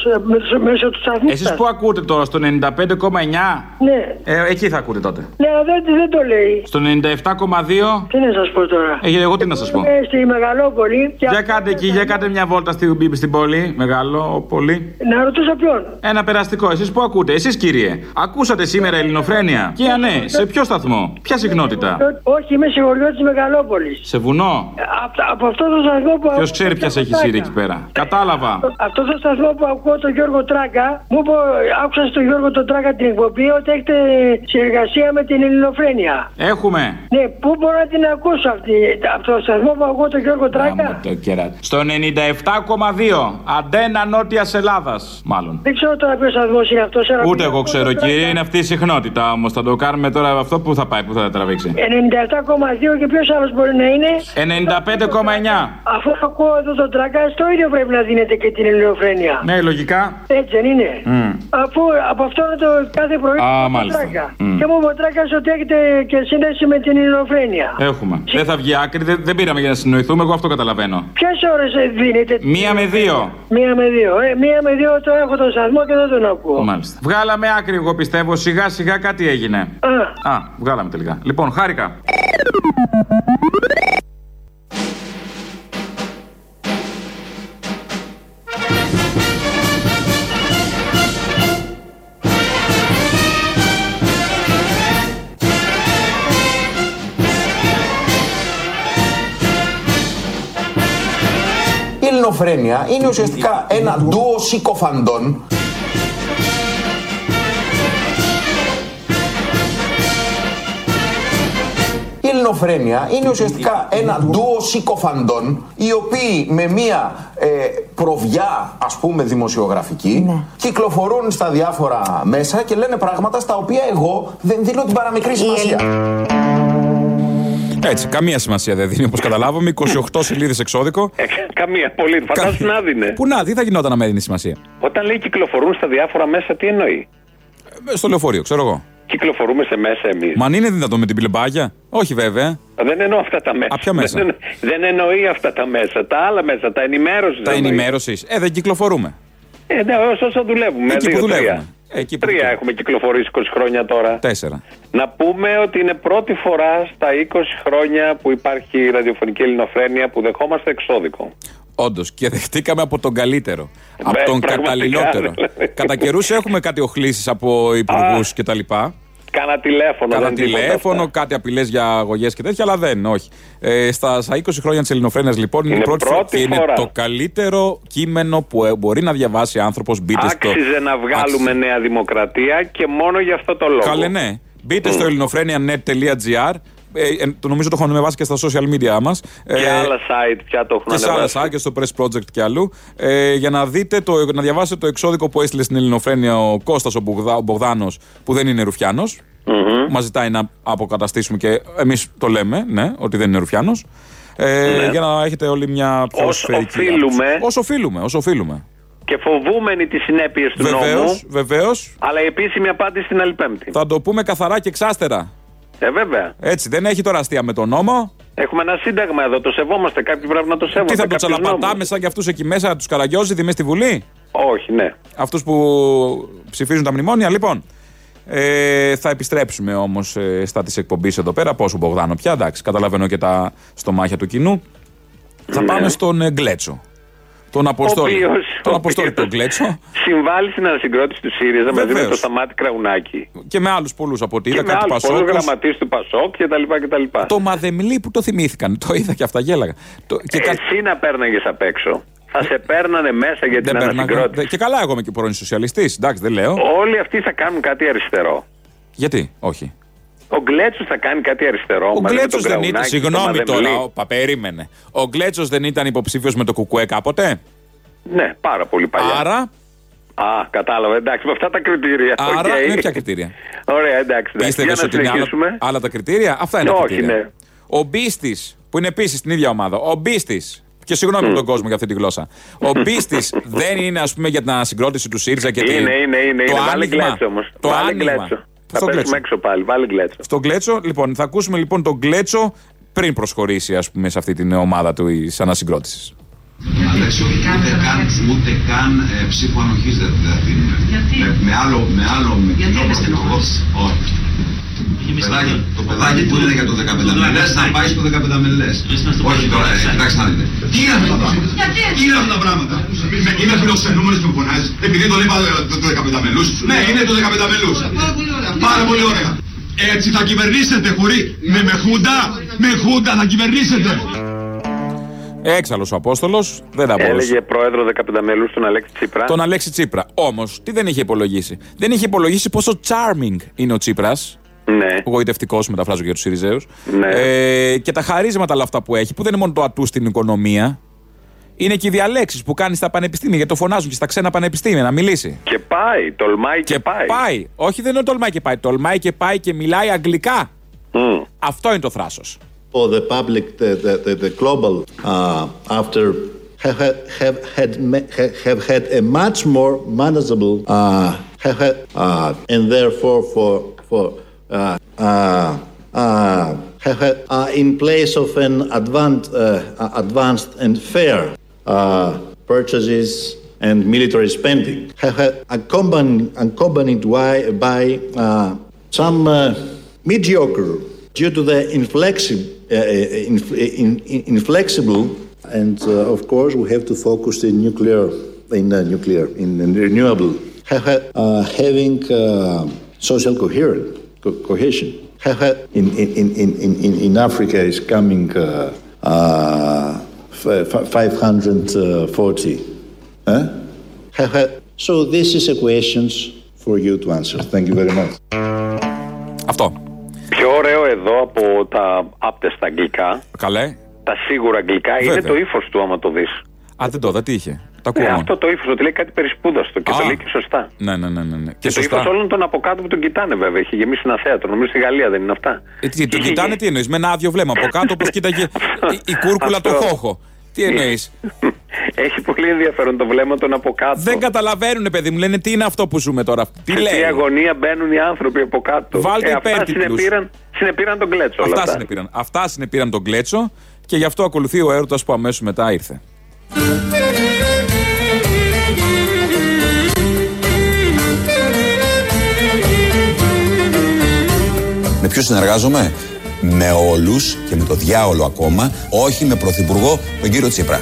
μέσω τους σταθμού. Εσείς σας. που ακούτε τώρα, στο 95,9. Ναι, Ε, εκεί θα ακούτε τότε. ναι, δεν, δεν το λέει. Στο 97,2. Τι να σας πω τώρα; Ε, εγώ τι να σας πω. Είμαι στη Μεγαλόπολη. Και Για κάντε εκεί, για κάντε μια βόλτα στην, στην πόλη. Μεγάλο, πολύ. Να ρωτήσω ποιον; Ένα περαστικό. Εσείς που ακούτε, εσείς κύριε. Ακούσατε σήμερα Ελληνοφρένεια; Και αν ναι, σε ποιο σταθμό, ποια συχνότητα; Ε, Όχι, είμαι συγχωριώτη της Μεγαλόπολης. Σε βουνό; Από, από αυτό το σταθμό που. Ποιος ξέρει ποιας έχει σύρει εκεί πέρα; Κατάλαβα. Αυτό το σταθμό που ακούω τον Γιώργο Τράκα, μου είπε, άκουσα στον Γιώργο τον Τράκα την εκπομπή ότι έχετε συνεργασία με την Ελληνοφρένεια. Έχουμε. Ναι, πού μπορώ να την ακούσω αυτή, από το σταθμό που ακούω τον Γιώργο Τράκα. Το κεράτι. Στο 97,2. Αντένα Νότιας Ελλάδας, μάλλον. Δεν ξέρω τώρα ποιος σταθμός είναι αυτός. Ούτε εγώ ξέρω, κύριε. Είναι αυτή η συχνότητα όμως. Θα το κάνουμε τώρα αυτό που θα πάει, που θα τραβήξει; 97,2 και ποιος άλλος μπορεί να είναι; 95,9. Αφού ακούω εδώ τον Τράκα, στο ίδιο πρέπει να δίνετε και την ελληνοφρένεια. Ναι, λογικά. Έτσι δεν είναι; Μμ. Αφού από αυτό είναι το κάθε πρωί. Α, ακούω τον μάλιστα. Τράκα. Μμ. Και μου είπε ο Τράκα ότι έχετε και σύνδεση με την ελληνοφρένεια. Έχουμε. Δεν θα βγει άκρη, δεν, δεν πήραμε για να συνοηθούμε, εγώ αυτό καταλαβαίνω. Ποιες ώρες δίνετε; Μία με δύο. Μία με δύο. Ε, μία με δύο το έχω τον σταθμό και δεν τον ακούω. Μάλιστα. Βγάλαμε άκρη, εγώ πιστεύω. Σιγά σιγά κάτι έγινε. Α. Α, βγάλαμε τελικά. Λοιπόν, χάρηκα. Η ελληνοφρένεια είναι ουσιαστικά ένα ντουο συκοφαντών ελληνοφρένεια είναι ουσιαστικά ένα ντουο συκοφαντών οι οποίοι με μία ε, προβιά ας πούμε δημοσιογραφική κυκλοφορούν στα διάφορα μέσα και λένε πράγματα στα οποία εγώ δεν δίνω την παραμικρή σημασία. Έτσι, καμία σημασία δεν δίνει όπως καταλάβαμε. 28 σελίδες εξώδικο. Ε, καμία πολύ. Φαντάσου να δίνε. Πού να, τι θα γινόταν να με δίνει σημασία. Όταν λέει κυκλοφορούν στα διάφορα μέσα, τι εννοεί; Ε, Στο λεωφορείο, ξέρω εγώ. Κυκλοφορούμε σε μέσα εμείς. Μα αν είναι δυνατόν με την πλεμπάγια; Όχι βέβαια. Δεν εννοώ αυτά τα μέσα. Α, ποια μέσα; Δεν, δεν εννοεί αυτά τα μέσα. Τα άλλα μέσα, τα ενημέρωση. Τα ενημέρωση. Ε, δεν κυκλοφορούμε. Ε, ναι, όσο όσο δουλεύουμε. Εκεί δύο, που δουλεύουμε. Τρία. Εκεί που τρία έχουμε κυκλοφορήσει 20 χρόνια τώρα. Τέσσερα. Να πούμε ότι είναι πρώτη φορά στα 20 χρόνια που υπάρχει η ραδιοφωνική ελληνοφρένεια που δεχόμαστε εξώδικο. Όντως και δεχτήκαμε από τον καλύτερο. από Ναι, τον πραγματικά, καταλληλότερο. δηλαδή. Κατά καιρούς έχουμε κάτι οχλήσεις από υπουργούς κτλ. Κάνα τηλέφωνο. Κάνα δεν τίποτα τηλέφωνο, αυτά. κάτι απειλές για αγωγές και τέτοια, αλλά δεν, όχι. Ε, στα, στα 20 χρόνια της Ελληνοφρένειας, λοιπόν, είναι, η Είναι πρώτη, πρώτη φορά και είναι φορά. το καλύτερο κείμενο που ε, μπορεί να διαβάσει άνθρωπος. Μπείτε στο. Άξιζε να βγάλουμε νέα δημοκρατία και μόνο για αυτό το λόγο. Καλέ, ναι. Μπείτε στο ελληνοφρένια.net.gr. Ε, ε, το νομίζω το έχουμε βάσει και στα social media μας. Και άλλα site πια το έχουν και σε άλλα ανεβάσει. site και στο Press Project και αλλού. Ε, για να δείτε, το, να διαβάσετε το εξώδικο που έστειλε στην Ελληνοφρένεια ο Κώστας ο, Μπογδά, ο Μπογδάνος, που δεν είναι Ρουφιάνος. Μμμ. Μας ζητάει να αποκαταστήσουμε και εμείς το λέμε, ναι, ότι δεν είναι Ρουφιάνος. Ε, Ναι. Για να έχετε όλοι μια πιο Ως σφαιρική οφείλουμε. άποψη. Όσο οφείλουμε, όσο οφείλουμε. Και φοβούμενοι τις συνέπειες του Βεβαίως, νόμου. βεβαίως. Αλλά η επίσημη απάντηση την άλλη Πέμπτη. Θα το πούμε καθαρά και εξάστερα. Ε, βέβαια. Έτσι, δεν έχει τώρα αστεία με τον νόμο. Έχουμε ένα σύνταγμα εδώ, το σεβόμαστε. Κάποιοι πρέπει να το σέβονται. Τι θα το κάποιους τσαλαπατάμε νόμους. σαν και αυτούς εκεί μέσα, τους καραγκιόζηδη μέσα στη Βουλή; Όχι, ναι. Αυτούς που ψηφίζουν τα μνημόνια. Λοιπόν, ε, θα επιστρέψουμε όμως ε, στα της εκπομπής εδώ πέρα. Πόσο Μπογδάνο πια, εντάξει, καταλαβαίνω και τα στομάχια του κοινού. Θα Ναι. πάμε στον ε, Γκλέτσο. Τον Αποστόλη. οποίος- τον ο Αποστόλη οποίος τον Γκλέτσο. Συμβάλλει στην ανασυγκρότηση του ΣΥΡΙΖΑ μαζί με Βεβαίως. το Σταμάτη Κραουνάκη. Και με άλλους πολλούς από ό,τι Και είδα. με Κάτι άλλους πολλούς Πασόκους. γραμματείς του Πασόκ κτλ. κτλ. Το Μαδεμλή που το θυμήθηκαν. Το είδα και αυτά, γέλαγα. Το, και κα- Εσύ να πέρναγε απ' έξω. Θα σε παίρνανε μέσα για την δεν πέρναγα. ανασυγκρότηση. Δε- Και καλά, εγώ είμαι και πρώην σοσιαλιστής. Εντάξει, δεν λέω. Όλοι αυτοί θα κάνουν κάτι αριστερό. Γιατί, όχι. Ο Γκλέτσος θα κάνει κάτι αριστερό. Ο μαζί με Γκλέτσος τον δεν ήταν. Κραουνάκη, Συγγνώμη τον τώρα, Μαδεμλή. όπα, περίμενε. Ο Γκλέτσος δεν ήταν υποψήφιος με το ΚΚΕ κάποτε; Ναι, πάρα πολύ παλιά. Άρα, Α, κατάλαβα. Εντάξει, με αυτά τα κριτήρια. άρα Οκ. με ποια κριτήρια; Ωραία, εντάξει. εντάξει. Πίστευε Για να ότι είναι άλλα, συνεχίσουμε. άλλα τα κριτήρια; Αυτά είναι τα Όχι, κριτήρια. ναι. Ο Μπίστης, που είναι επίσης στην ίδια ομάδα. Ο Μπίστης. Και συγγνώμη από τον κόσμο για αυτή τη γλώσσα. Ο Μπίστης δεν είναι, ας πούμε, για την ανασυγκρότηση του ΣΥΡΙΖΑ και την. Είναι, είναι, είναι. Το είναι. Βάλε άνοιγμα. Γκλέτσο όμως. Το Βάλε άνοιγμα. Γκλέτσο. Θα Στο πέσουμε Γκλέτσο. έξω πάλι. Βάλε Γκλέτσο. Στον Γκλέτσο, λοιπόν, θα ακούσουμε λοιπόν τον Γκλέτσο πριν προσχωρήσει, ας πούμε, σε αυτή την ομάδα του τη ανασυγκρότηση. Εντάξει, όχι, ούτε καν, ούτε καν ε, ψήφο ανοχής δεν δεν δίνουμε. Γιατί; Με, με άλλο, με άλλο με Γιατί κοινό είναι πρωθυπουργό. Όχι. Το παιδάκι, το παιδάκι που είναι για το 15 μελές να πάει στο 15 μελές. Όχι τώρα, ε, κοιτάξτε να δείτε. Τι είναι αυτά τα πράγματα; Τι είναι αυτά τα πράγματα; Είναι φιλοξενούμενες που φωνάζεις. Επειδή το είπα ε, το, το 15 μελούς. Ναι, είναι το 15 μελούς. Πάρα πολύ ωραία. Έτσι θα κυβερνήσετε χωρί με, με χούντα. Με χούντα θα κυβερνήσετε. Έξαλλος ο Απόστολος, δεν τα μπορούσε. Έλεγε πρόεδρο 15 μέλου τον Αλέξη Τσίπρα. Τον Αλέξη Τσίπρα. Όμως, τι δεν είχε υπολογίσει; Δεν είχε υπολογίσει πόσο charming είναι ο Τσίπρας. Ναι. Γοητευτικός, μεταφράζω για τους Σιριζέους. Ναι. Ε, και τα χαρίσματα όλα αυτά που έχει, που δεν είναι μόνο το ατού στην οικονομία. Είναι και οι διαλέξεις που κάνεις στα πανεπιστήμια, γιατί το φωνάζουν και στα ξένα πανεπιστήμια να μιλήσει. Και πάει, τολμάει και, πάει. Πάει. Όχι, δεν είναι τολμάει και πάει. Tolmάει και πάει και μιλάει αγγλικά. Αυτό είναι το θράσος. For the public, the, the, the, the global, uh, after have, had- have, had, have had a much more manageable, uh, had, uh, and therefore for, for uh, uh, uh, in place of an advanced, advanced and fair purchases and military spending, have had accompanied, accompanied by, by some mediocre due to the inflexible, uh, inf- in- in- inflexible, and uh, of course we have to focus in nuclear, in uh, nuclear, in, in renewable, have had, uh, having uh, social coherent, co- cohesion. Have had in, in, in, in, in, in Africa is coming uh, uh, f- f- 540. Huh? Have had, so this is a questions for you to answer. Thank you very much. Αυτό. Πιο ωραίο εδώ από τα άπτεστα αγγλικά, Καλέ. τα σίγουρα αγγλικά, είναι Βέβαια. το ύφος του άμα το δεις. Α, δεν το είδα, τι είχε. Τα ακούω Ναι, μόνο. αυτό το ύφος ότι λέει κάτι περισπούδαστο και Α. το λέει και σωστά. Ναι, ναι, ναι. ναι, ναι. Και, Και το σωστά. ύφος όλων των από κάτω που τον κοιτάνε βέβαια. Έχει γεμίσει ένα θέατρο. Νομίζω στη Γαλλία δεν είναι αυτά. Ε, τι, τον κοιτάνε τι εννοείς, με ένα άδειο βλέμμα. Από κάτω όπως κοίταγε η, η κούρκουλα το Αυτό. χόχο. Τι εννοείς; Έχει πολύ ενδιαφέρον το βλέμμα των από κάτω. Δεν καταλαβαίνουν, παιδί μου, λένε τι είναι αυτό που ζούμε τώρα. Τι Σε λέει; τι αγωνία μπαίνουν οι άνθρωποι από κάτω; Βάλτε ε, αυτά υπέρτιτλους. συνεπήραν, συνεπήραν τον κλέτσο. όλα Αυτά αυτά. συνεπήραν. Αυτά συνεπήραν τον κλέτσο και γι' αυτό ακολουθεί ο έρωτας που αμέσως μετά ήρθε. Με ποιους συνεργάζομαι; Με όλους και με το διάολο ακόμα, όχι με πρωθυπουργό τον κύριο Τσίπρα.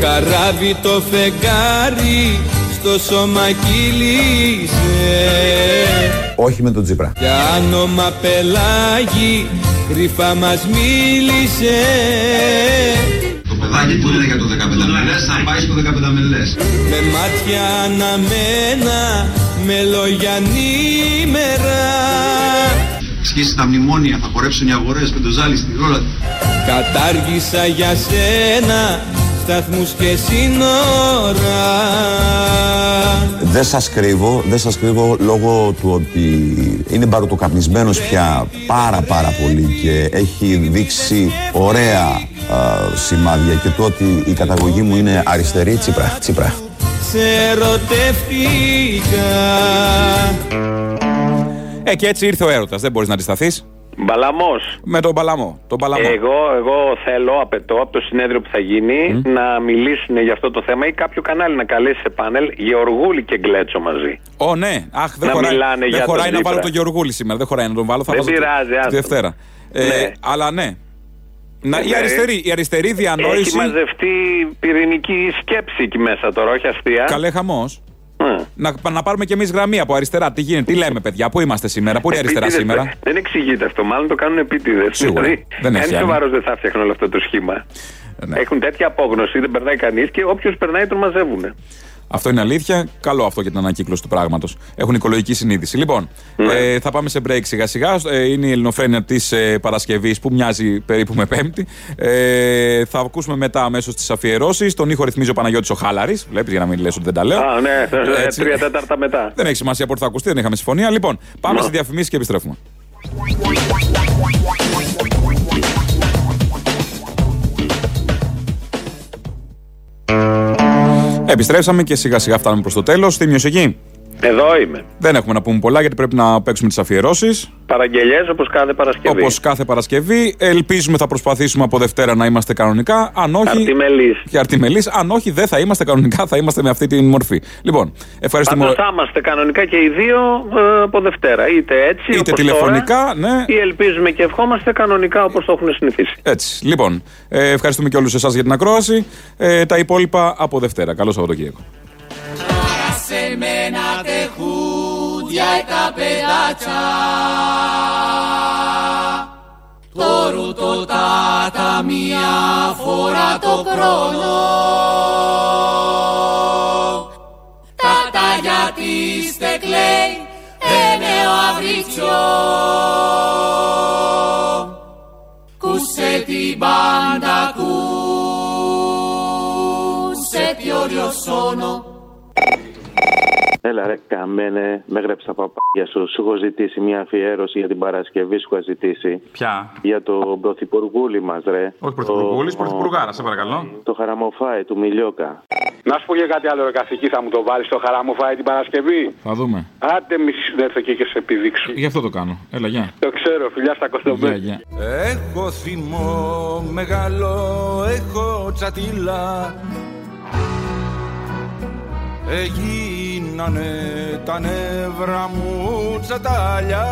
Καράβι το φεγγάρι στο σώμα κύλησε Όχι με τον Τσίπρα. Για άνομα πελάγι κρυφά μας μίλησε Το παιδάκι που είναι για το 15 μελές να πάει στο 15 μελές. Με μάτια αναμένα με λόγια νήμερα Σκίσει τα μνημόνια, θα χορέψουν οι αγορές με το ζάλι στη ρόλα. Κατάργησα για σένα σταθμούς και σύνορα Δεν σας κρύβω, δεν σας κρύβω λόγω του ότι είναι μπαρουτοκαπνισμένος πια πάρα πάρα πολύ και έχει δείξει ωραία α, σημάδια και το ότι η καταγωγή μου είναι αριστερή τσίπρα, τσίπρα. Σε ερωτεύτηκα Ε, και έτσι ήρθε ο έρωτας. Δεν μπορείς να αντισταθείς. Μπαλαμός. Με τον Παλαμό. Τον Παλαμό. Εγώ, εγώ θέλω, απαιτώ από το συνέδριο που θα γίνει να μιλήσουν για αυτό το θέμα ή κάποιο κανάλι να καλέσει σε πάνελ Γεωργούλη και Γκλέτσο μαζί. Ω, ναι. Αχ, δεν Να χωράει, μιλάνε δεν για τον χωράει να Τσίπρα. βάλω τον Γεωργούλη σήμερα. Δεν χωράει να τον βάλω. Θα Δεν βάζω τη- πειράζει, τη άστο. Δευτέρα. Ε, Ναι. Αλλά ναι. Να, η, Ναι. αριστερή, η αριστερή διανόηση. Έχει μαζευτεί πυρηνική σκέψη εκεί μέσα τώρα, όχι αστεία. Καλέ χαμός. Να, να πάρουμε κι εμείς γραμμή από αριστερά. Τι γίνεται, τι λέμε, παιδιά, πού είμαστε σήμερα, πού είναι η αριστερά Επίτηδες, σήμερα; Δεν εξηγείται αυτό. Μάλλον το κάνουν επίτηδες. Σίγουρα. Δεν έχει Ένα άλλο. σοβαρός δεν θα φτιάχνουν όλο αυτό το σχήμα. Ναι. Έχουν τέτοια απόγνωση, δεν περνάει κανείς και όποιος περνάει τον μαζεύουν. Αυτό είναι αλήθεια. Καλό αυτό για την ανακύκλωση του πράγματος. Έχουν οικολογική συνείδηση. Λοιπόν, Ναι. ε, θα πάμε σε break σιγά σιγά. Ε, είναι η ελληνοφρένεια της ε, Παρασκευής που μοιάζει περίπου με Πέμπτη. Ε, θα ακούσουμε μετά αμέσως τις αφιερώσεις. Τον ήχο ρυθμίζει ο Παναγιώτης ο Χάλαρης. Βλέπεις για να μην λες ότι δεν τα λέω. Α, ναι, Έτσι. τρία τέταρτα μετά. Δεν έχει σημασία πότε θα ακουστεί, δεν είχαμε συμφωνία. Λοιπόν, πάμε Μα. σε διαφημίσει και επιστρέφουμε. Επιστρέψαμε και σιγά σιγά φτάνουμε προς το τέλος. Θύμιος εκεί. Εδώ είμαι. Δεν έχουμε να πούμε πολλά γιατί πρέπει να παίξουμε τις αφιερώσεις. Παραγγελίε όπως κάθε Παρασκευή. Όπως κάθε Παρασκευή. Ελπίζουμε θα προσπαθήσουμε από Δευτέρα να είμαστε κανονικά. Αν όχι. Αρτιμελείς. Και αρτιμελείς. Αν όχι, δεν θα είμαστε κανονικά, θα είμαστε με αυτή τη μορφή. Λοιπόν, ευχαριστούμε. Πάντως θα είμαστε κανονικά και οι δύο ε, από Δευτέρα. Είτε έτσι, Είτε όπως τηλεφωνικά, τώρα, ναι. Ή ελπίζουμε και ευχόμαστε κανονικά όπως το έχουν συνηθίσει. Έτσι. Λοιπόν, ε, ευχαριστούμε και όλους εσάς για την ακρόαση. Ε, τα υπόλοιπα από Δευτέρα. Καλό Σαββατοκύριακο. Σε μένα τεχούδια τα παιδάτσα. Το ρουτο τα τα μία φορά το χρόνο. Τα τα γιατί στεκλέει είναι ο Έλα ρε καμένε, με γρέψα τα παπάγια σου. Σου έχω ζητήσει μια αφιέρωση για την Παρασκευή, σου έχω ζητήσει. Ποια; Για τον πρωθυπουργούλη μας, ρε. Όχι πρωθυπουργούλης, Το- πρωθυπουργάρα, σε παρακαλώ. Το χαραμοφάε του Μιλιόκα. Να σου πω και κάτι άλλο, ρε καθηγητή, θα μου το βάλεις στο χαρά μου φάει την Παρασκευή; Θα δούμε. Άντε μη έρθω εκεί και σε επιδείξω. Γι' αυτό το κάνω. Έλα, γεια. Το ξέρω, φιλιά στα Γεια, κοστομπέ. γεια. Έχω θυμό μεγάλο, έχω τσατήλα Έγινανε τα νεύρα μου τσατάλια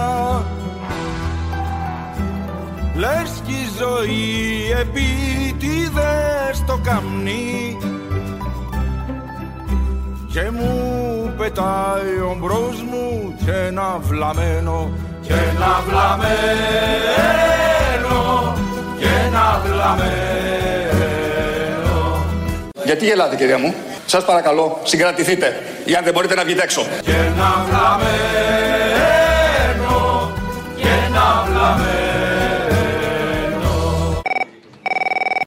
Λες κι η ζωή επίτηδες το καμνί Και μου πετάει ο μπρος μου και ένα βλαμένο Και ένα βλαμένο Και ένα βλαμένο Γιατί γελάτε, κυρία μου; Σας παρακαλώ, συγκρατηθείτε. Ή αν δεν μπορείτε να βγείτε έξω. Και ένα βλαμένο Και ένα βλαμένο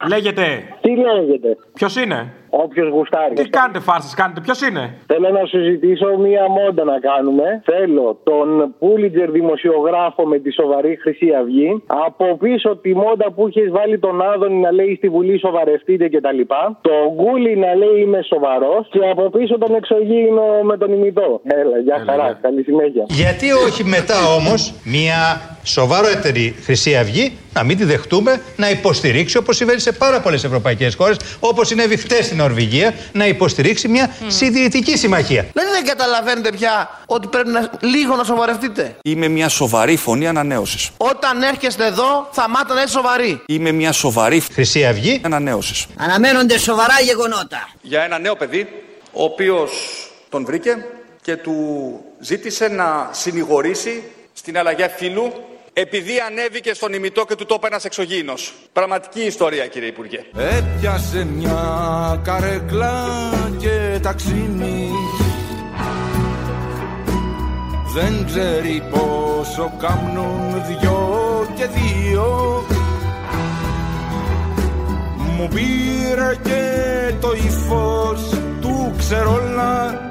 Λέγεται. Τι λέγεται; Ποιος είναι; Όποιος γουστάρει. Τι κάνετε φάρσες, κάνετε, ποιος είναι; Θέλω να σου ζητήσω μία μόντα να κάνουμε. Θέλω τον Πούλιτζερ δημοσιογράφο με τη σοβαρή Χρυσή Αυγή. Από πίσω τη μόντα που έχεις βάλει τον Άδωνη να λέει στη Βουλή σοβαρευτείτε κτλ. Το Γκούλι να λέει είμαι σοβαρός. Και από πίσω τον εξωγήινο με τον ημιτό. Έλα, γεια χαρά. Καλή συνέχεια. Γιατί όχι μετά όμως μια σοβαρότερη Χρυσή Αυγή να μην τη δεχτούμε να υποστηρίξει όπως συμβαίνει σε πάρα πολλές ευρωπαϊκές χώρες όπως συνέβη χτες στην Νορβηγία να υποστηρίξει μια συντηρητική συμμαχία. Δηλαδή δεν καταλαβαίνετε πια ότι πρέπει να, λίγο να σοβαρευτείτε. Είμαι μια σοβαρή φωνή ανανέωσης. Όταν έρχεστε εδώ θα μάθετε να είστε σοβαροί. Είμαι μια σοβαρή Χρυσή Αυγή ανανέωσης. Αναμένονται σοβαρά γεγονότα. Για ένα νέο παιδί, ο οποίος τον βρήκε και του ζήτησε να συνηγορήσει στην αλλαγή φύλου επειδή ανέβηκε στον ημιτό και του το είπε ένας εξωγήινος. Πραγματική ιστορία κύριε Υπουργέ. Έπιασε μια καρέκλα και ταξίνι Δεν ξέρει πόσο κάμνουν δυο και δύο Μου πήρε και το ύφος του ξερόλα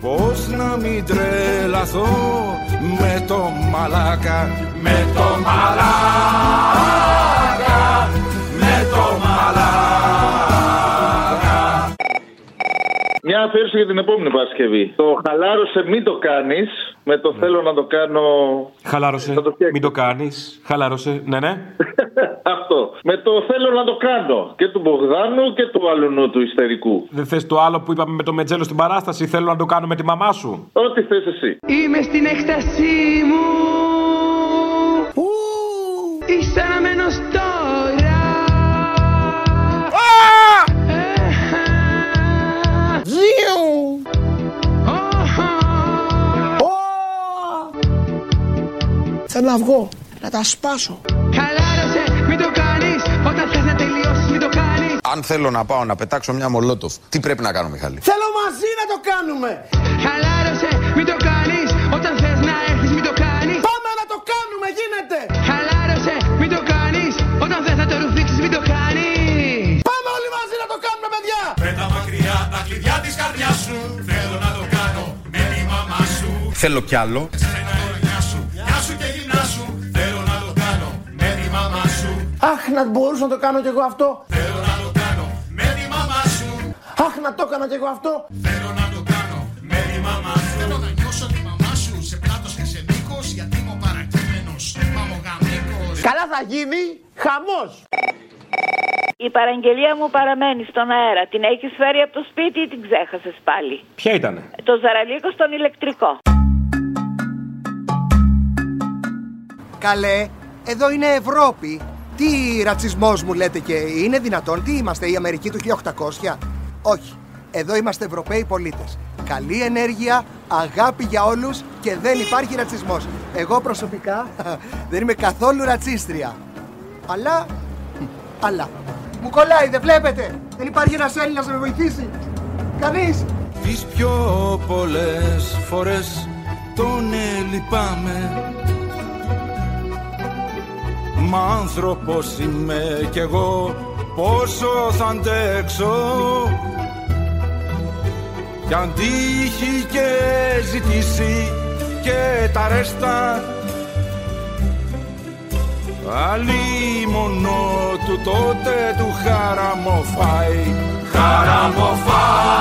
Πώς να μην τρελαθώ με το μαλάκα Με το μαλάκα Μια αφιέρωση για την επόμενη Παρασκευή. Το χαλάρωσε, μην το κάνεις. Με το θέλω να το κάνω. Χαλάρωσε. Μην το κάνεις. Χαλάρωσε. Ναι, ναι. Αυτό. Με το θέλω να το κάνω. Και του Μπογδάνου και του αλουνού του ιστερικού. Δεν θες το άλλο που είπαμε με το μετζέλο στην παράσταση; Θέλω να το κάνω με τη μαμά σου; Ό,τι θες εσύ. Είμαι στην έκτασή μου. Είσαι αναμένος τώρα. Θέλω να βγω, να τα σπάσω. Χαλάρωσε, μην το κάνεις Όταν θες να τελειώσεις, μην το κάνεις Αν θέλω να πάω να πετάξω μια μολότοφ, τι πρέπει να κάνω, Μιχάλη; Θέλω μαζί να το κάνουμε. Χαλάρωσε, μην το κάνεις Όταν θες να έρθεις, μην το κάνεις Πάμε να το κάνουμε, γίνεται. Χαλάρωσε, μην το κάνεις Όταν θες να το ρουφήξεις, μην το κάνεις Πάμε όλοι μαζί να το κάνουμε, παιδιά. Πέτα μακριά τα κλειδιά της καρδιάς σου Θέλω να το κάνω με τη μαμά σου Θέλω κι άλλο. Αχ, να μπορούσα να το κάνω κι εγώ αυτό. Θέλω να το κάνω με τη μαμά σου Αχ, να το έκανα κι εγώ αυτό. Θέλω να το κάνω με τη μαμά σου Θέλω να νιώσω τη μαμά σου σε πλάτος και σε μήκος Γιατί είμαι ο παρακείμενος μαμογαμίκος Καλά θα γίνει χαμός. Η παραγγελία μου παραμένει στον αέρα. Την έχεις φέρει από το σπίτι ή την ξέχασες πάλι; Ποια ήτανε; Το ζαραλίκο στον ηλεκτρικό. Καλέ, εδώ είναι Ευρώπη. Τι ρατσισμός μου λέτε και είναι δυνατόν, τι είμαστε, η Αμερική του 1800. Όχι, εδώ είμαστε Ευρωπαίοι πολίτες. Καλή ενέργεια, αγάπη για όλους και δεν υπάρχει ρατσισμός. Εγώ προσωπικά δεν είμαι καθόλου ρατσίστρια. Αλλά, αλλά, μου κολλάει, δεν βλέπετε; Δεν υπάρχει ένας Έλληνας να με βοηθήσει. Κανείς. Τις πιο πολλές φορές τον λυπάμαι Μα άνθρωπος είμαι κι εγώ πόσο θα αντέξω. Κι αν τύχει και ζητήσει και τα ρέστα Αλλή μόνο του τότε του χαραμοφάει Χαραμοφάει. Χαραμοφάει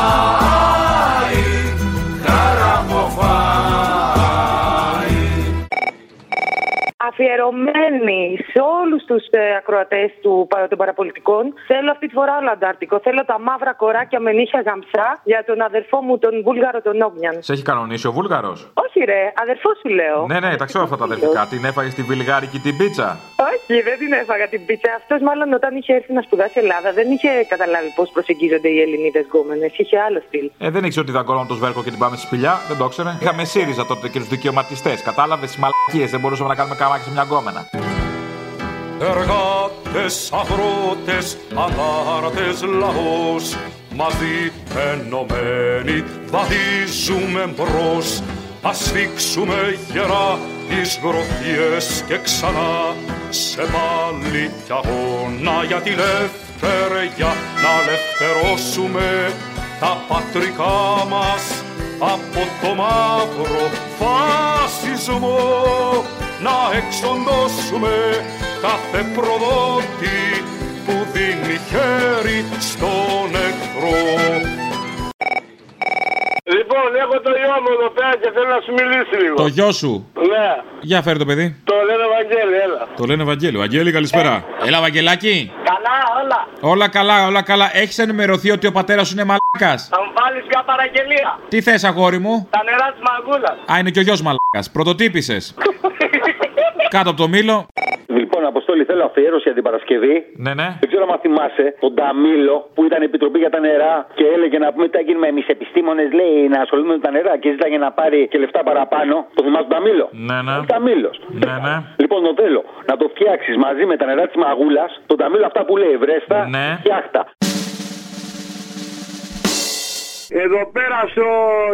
Αφιερωμένη σε όλους τους ε, ακροατές του, πα- των παραπολιτικών, θέλω αυτή τη φορά όλο Αντάρτικο. Θέλω τα μαύρα κοράκια με νύχια γαμψά για τον αδερφό μου, τον Βούλγαρο τον Όμιαν. Σε έχει κανονίσει ο Βούλγαρος; Όχι, ρε, αδερφό σου λέω. Ναι, ναι, τα ξέρω αυτά τα αδερφικά. Την έφαγε στη βιλγάρικη την πίτσα. Όχι, δεν την έφαγα την πίτσα. Αυτός μάλλον όταν είχε έρθει να σπουδάσει Ελλάδα δεν είχε καταλάβει πώς προσεγγίζονται οι Ελληνίδες γκόμενες. Είχε άλλο στυλ. Ε, δεν ήξερε ότι δαγκώναμε το σβέρκο και την πάμε στη σπηλιά. Δεν το ήξερε. Είχαμε ΣΥΡΙΖΑ τότε και τους δικαιωματιστές. Κατάλαβες τι μαλακίες. Δεν μπορούσαμε να κάνουμε καμάκι σε μια γκόμενα. Εργάτες, αγρότες, ανάρτες λαός Μαζί ενωμένοι βαδίζουμε μπρος Ας σφίξουμε γερά τις γροθιές και ξανά σε πάλι κι αγώνα για τη ελευθερία να ελευθερώσουμε τα πατρικά μας από το μαύρο φασισμό να εξοντώσουμε κάθε προδότη που δίνει χέρι στον εχθρό. Λοιπόν, έχω το γιο μου εδώ πέρα και θέλω να σου μιλήσει λίγο. Το γιο σου; Ναι, Για φέρε το παιδί. το λένε Βαγγέλη, έλα. Το λένε Βαγγέλη. Βαγγέλη, καλησπέρα. Έλα, Βαγγελάκι. Καλά, όλα. Όλα καλά, όλα καλά. Έχεις ενημερωθεί ότι ο πατέρας σου είναι μαλάκας; Θα μου βάλει μια παραγγελία; Τι θες, αγόρι μου; Τα νερά της μαγκούλας. Α, είναι και ο γιος μαλάκα. Πρωτοτύπησες. Κάτω από το μήλο. Λοιπόν, Αποστόλη, θέλω αφιέρωση για την Παρασκευή. Ναι, ναι. Δεν ξέρω αν θυμάσαι τον Ταμίλο που ήταν η επιτροπή για τα νερά και έλεγε να πούμε τι θα γίνουμε εμείς επιστήμονες, λέει, να ασχολούμαι με τα νερά και ζήταγε να πάρει και λεφτά παραπάνω. Το θυμάσαι τον Ταμίλο; Ναι, ναι. Ταμίλος. Ναι, ναι. Λοιπόν, το θέλω να το φτιάξεις μαζί με τα νερά της μαγούλας, τον Ταμίλο αυτά που λέει βρέστα, Ναι. φτιάχτα. Εδώ πέρα στο,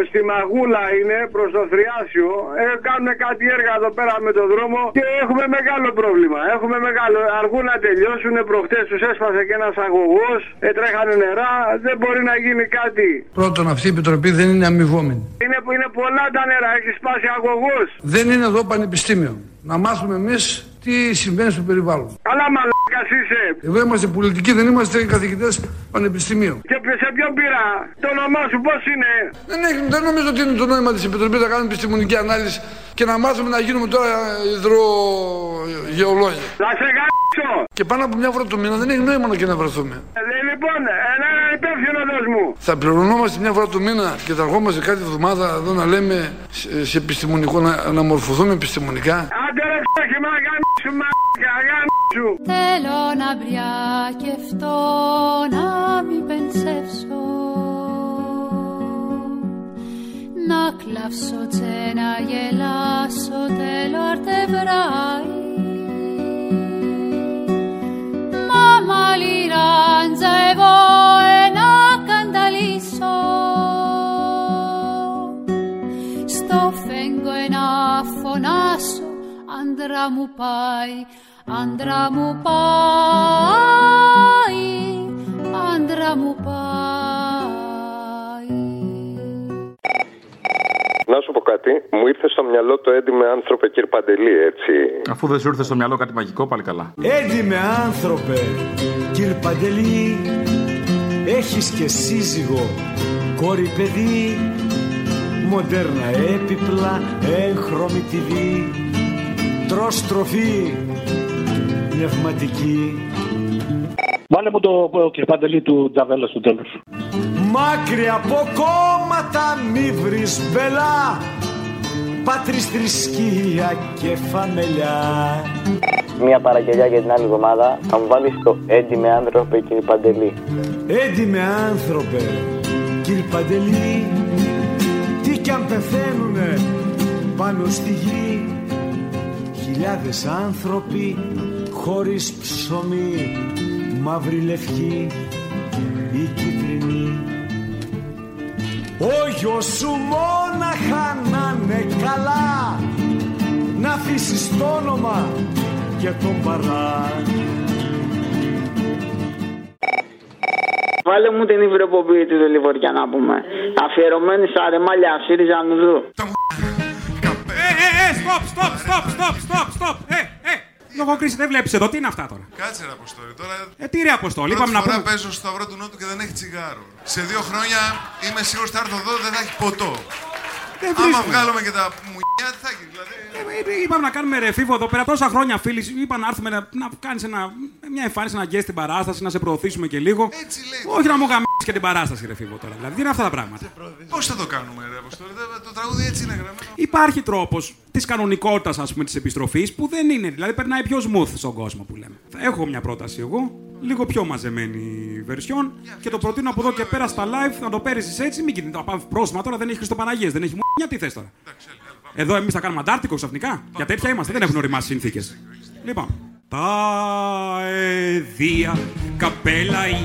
στη Μαγούλα είναι προς το Θριάσιο. Ε, κάνουν κάτι έργα εδώ πέρα με το δρόμο και έχουμε μεγάλο πρόβλημα. Έχουμε μεγάλο. Αργούν να τελειώσουν. Προχτές τους έσπασε και ένας αγωγός. Ε, τρέχανε νερά. Δεν μπορεί να γίνει κάτι. Πρώτον, αυτή η επιτροπή δεν είναι αμοιβόμενη. Είναι, είναι πολλά τα νερά. Έχει σπάσει αγωγός. Δεν είναι εδώ πανεπιστήμιο. Να μάθουμε εμείς τι συμβαίνει στο περιβάλλον. Αλλά μαλάκας είσαι. Εδώ είμαστε πολιτικοί, δεν είμαστε καθηγητές πανεπιστημίου. Και σε ποιον πήρα; Το όνομά σου πώς είναι; Δεν, έχει, δεν νομίζω ότι είναι το νόημα της Επιτροπής να κάνουμε επιστημονική ανάλυση και να μάθουμε να γίνουμε τώρα υδρογεολόγοι. Θα σε γάμψω. Και πάνω από μια φορά το μήνα δεν έχει νόημα να και να βρεθούμε. Ε, λοιπόν, ένα υπεύθυνο δώσ' μου. Θα πληρωνόμαστε μια φορά το μήνα και θα ερχόμαστε κάθε εβδομάδα εδώ να λέμε σε, σε επιστημονικό, να, να μορφωθούμε επιστημονικά. Άντε ρε ξέχει, μα γάμψου, μα γάμψου. Θέλω να μπριακευτώ, να μην πενσεύσω Να κλαύσω τσε να γελάσω, θέλω αρτεβράει Μάμα λιράντζα άντρα μου πάει Άντρα μου πάει, άντρα μου πάει. Να σου πω κάτι, μου ήρθε στο μυαλό το έντιμε άνθρωπε κύριε Παντελή, έτσι. Αφού δεν σου ήρθε στο μυαλό κάτι μαγικό, πάλι καλά. Έντιμε άνθρωπε, κύριε Παντελή, έχεις και σύζυγο, κόρη παιδί, μοντέρνα έπιπλα, έγχρωμη TV, τρως τροφή, πνευματική. Βάλε μου το κύριε Παντελή του Τζαβέλα στο τέλος. Μάκρυ από κόμματα μη βρεις μπελά Πάτρις θρησκεία και φαμελιά Μια παραγγελιά για την άλλη εβδομάδα θα μου βάλεις το έντιμε άνθρωπε κύριε Παντελή. Έντιμε άνθρωπε κύριε Παντελή Τι κι αν πεθαίνουνε πάνω στη γη Χιλιάδες άνθρωποι χωρίς ψωμί Μαύρη λευκή ή κίτρινη Ο γιος σου μόναχα να είναι καλά Να αφήσεις το όνομα και τον παρά Βάλε μου την υβρεποποίητη του Λιβωριά να πούμε. Αφιερωμένη στα ρεμάλια ΣΥΡΙΖΑ Νουδού. Ε, ε, ε, stop, stop, stop, stop, stop, stop. Ε, ε. Λογοκρίση δεν βλέπεις εδώ, τι είναι αυτά τώρα; Κάτσε ρε Αποστόλη. Τώρα Ε, τι ρε Αποστόλη, πρώτη είπαμε να φορά πούμε. παίζω στο Σταυρό του Νότου και δεν έχει τσιγάρο. Σε δύο χρόνια είμαι σίγουρος ότι θα έρθω εδώ δεν θα έχει ποτό. Δεν Άμα βρίσκουμε. βγάλουμε και τα μουνιά, τι θα γίνει. Δηλαδή, Ε, ε, Είπαμε να κάνουμε ρεφίβο εδώ πέρα τόσα χρόνια φίλοι. Είπα να έρθουμε να, να κάνεις μια εμφάνιση, να γκέσει την παράσταση, να σε προωθήσουμε και λίγο. Όχι να μου γαμίσει και την παράσταση, ρεφίβο τώρα. Δηλαδή, τι είναι αυτά τα πράγματα; Πώς θα το κάνουμε, ρε Αποστόλη. Δεν- Το τραγούδι έτσι είναι γραμμένο. Υπάρχει τρόπος της κανονικότητας, ας πούμε, της επιστροφής που δεν είναι. Δηλαδή, περνάει πιο smooth στον κόσμο που λέμε. Θα έχω μια πρόταση εγώ, λίγο πιο μαζεμένη version και το προτείνω από εδώ και πέρα στα live να το παίρνεις έτσι. Μην κινείται. Πάμε πρόσημα τώρα, δεν έχεις Χριστοπαναγίε, δεν έχει μου. τι θες τώρα. Εδώ εμείς θα κάνουμε αντάρτικο ξαφνικά. Για τέτοια είμαστε, δεν έχουν οριμάσει συνθήκες. Λοιπόν. Τα εδία καπέλαη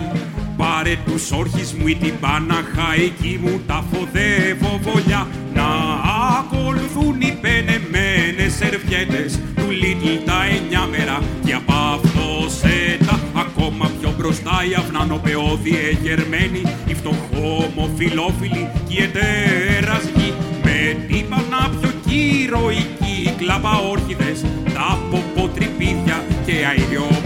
Πάρε τους όρχης μου ή την Παναχαϊκή μου τα φοδεύω βολιά. Να ακολουθούν οι πενεμένες ερβιά μπουκέτες του Lidl τα εννιά μέρα. Και από αυτό σέτα ακόμα πιο μπροστά οι αυνανοπαιώδη εγερμένοι οι φτωχόμοφιλόφιλοι και οι ετέρασγοι με τύπανα πιο κυροϊκοί κλαπαόρχιδες τα ποποτρυπίδια και αηριομπανιέρες τα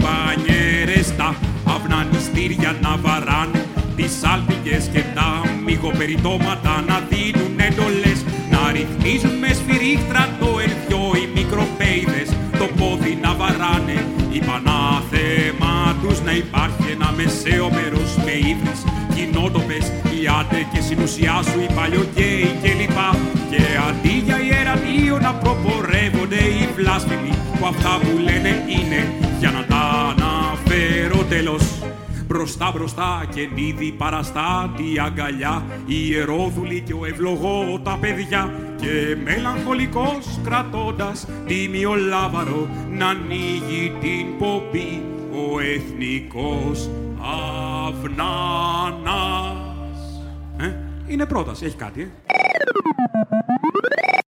αυνανιστήρια να βαράνε τις άλπικες και τα μυγοπεριτώματα να δίνουν εντολές να ρυθμίζουν με σφυρίχτρα το ερθιό οι μικροπέιδες το πόδι να βαράνε. Η πανάθεμα τους να υπάρχει ένα μεσαίο μέρος με ύβρις κοινότοπες οι άντε και στην ουσιά σου οι παλιοκαίοι και λοιπά και αντί για ιερατείο να προπορεύονται οι βλάσφημοι που αυτά που λένε είναι για να τα αναφέρω τέλος Μπροστά μπροστά και νίδι παραστάτη αγκαλιά Η ιερόδουλη και ο ευλογό τα παιδιά. Και μελαγχολικός κρατώντας τίμιο λάβαρο Να ανοίγει την πομπή ο εθνικός αυνανάς ε, Είναι πρόταση, έχει κάτι ε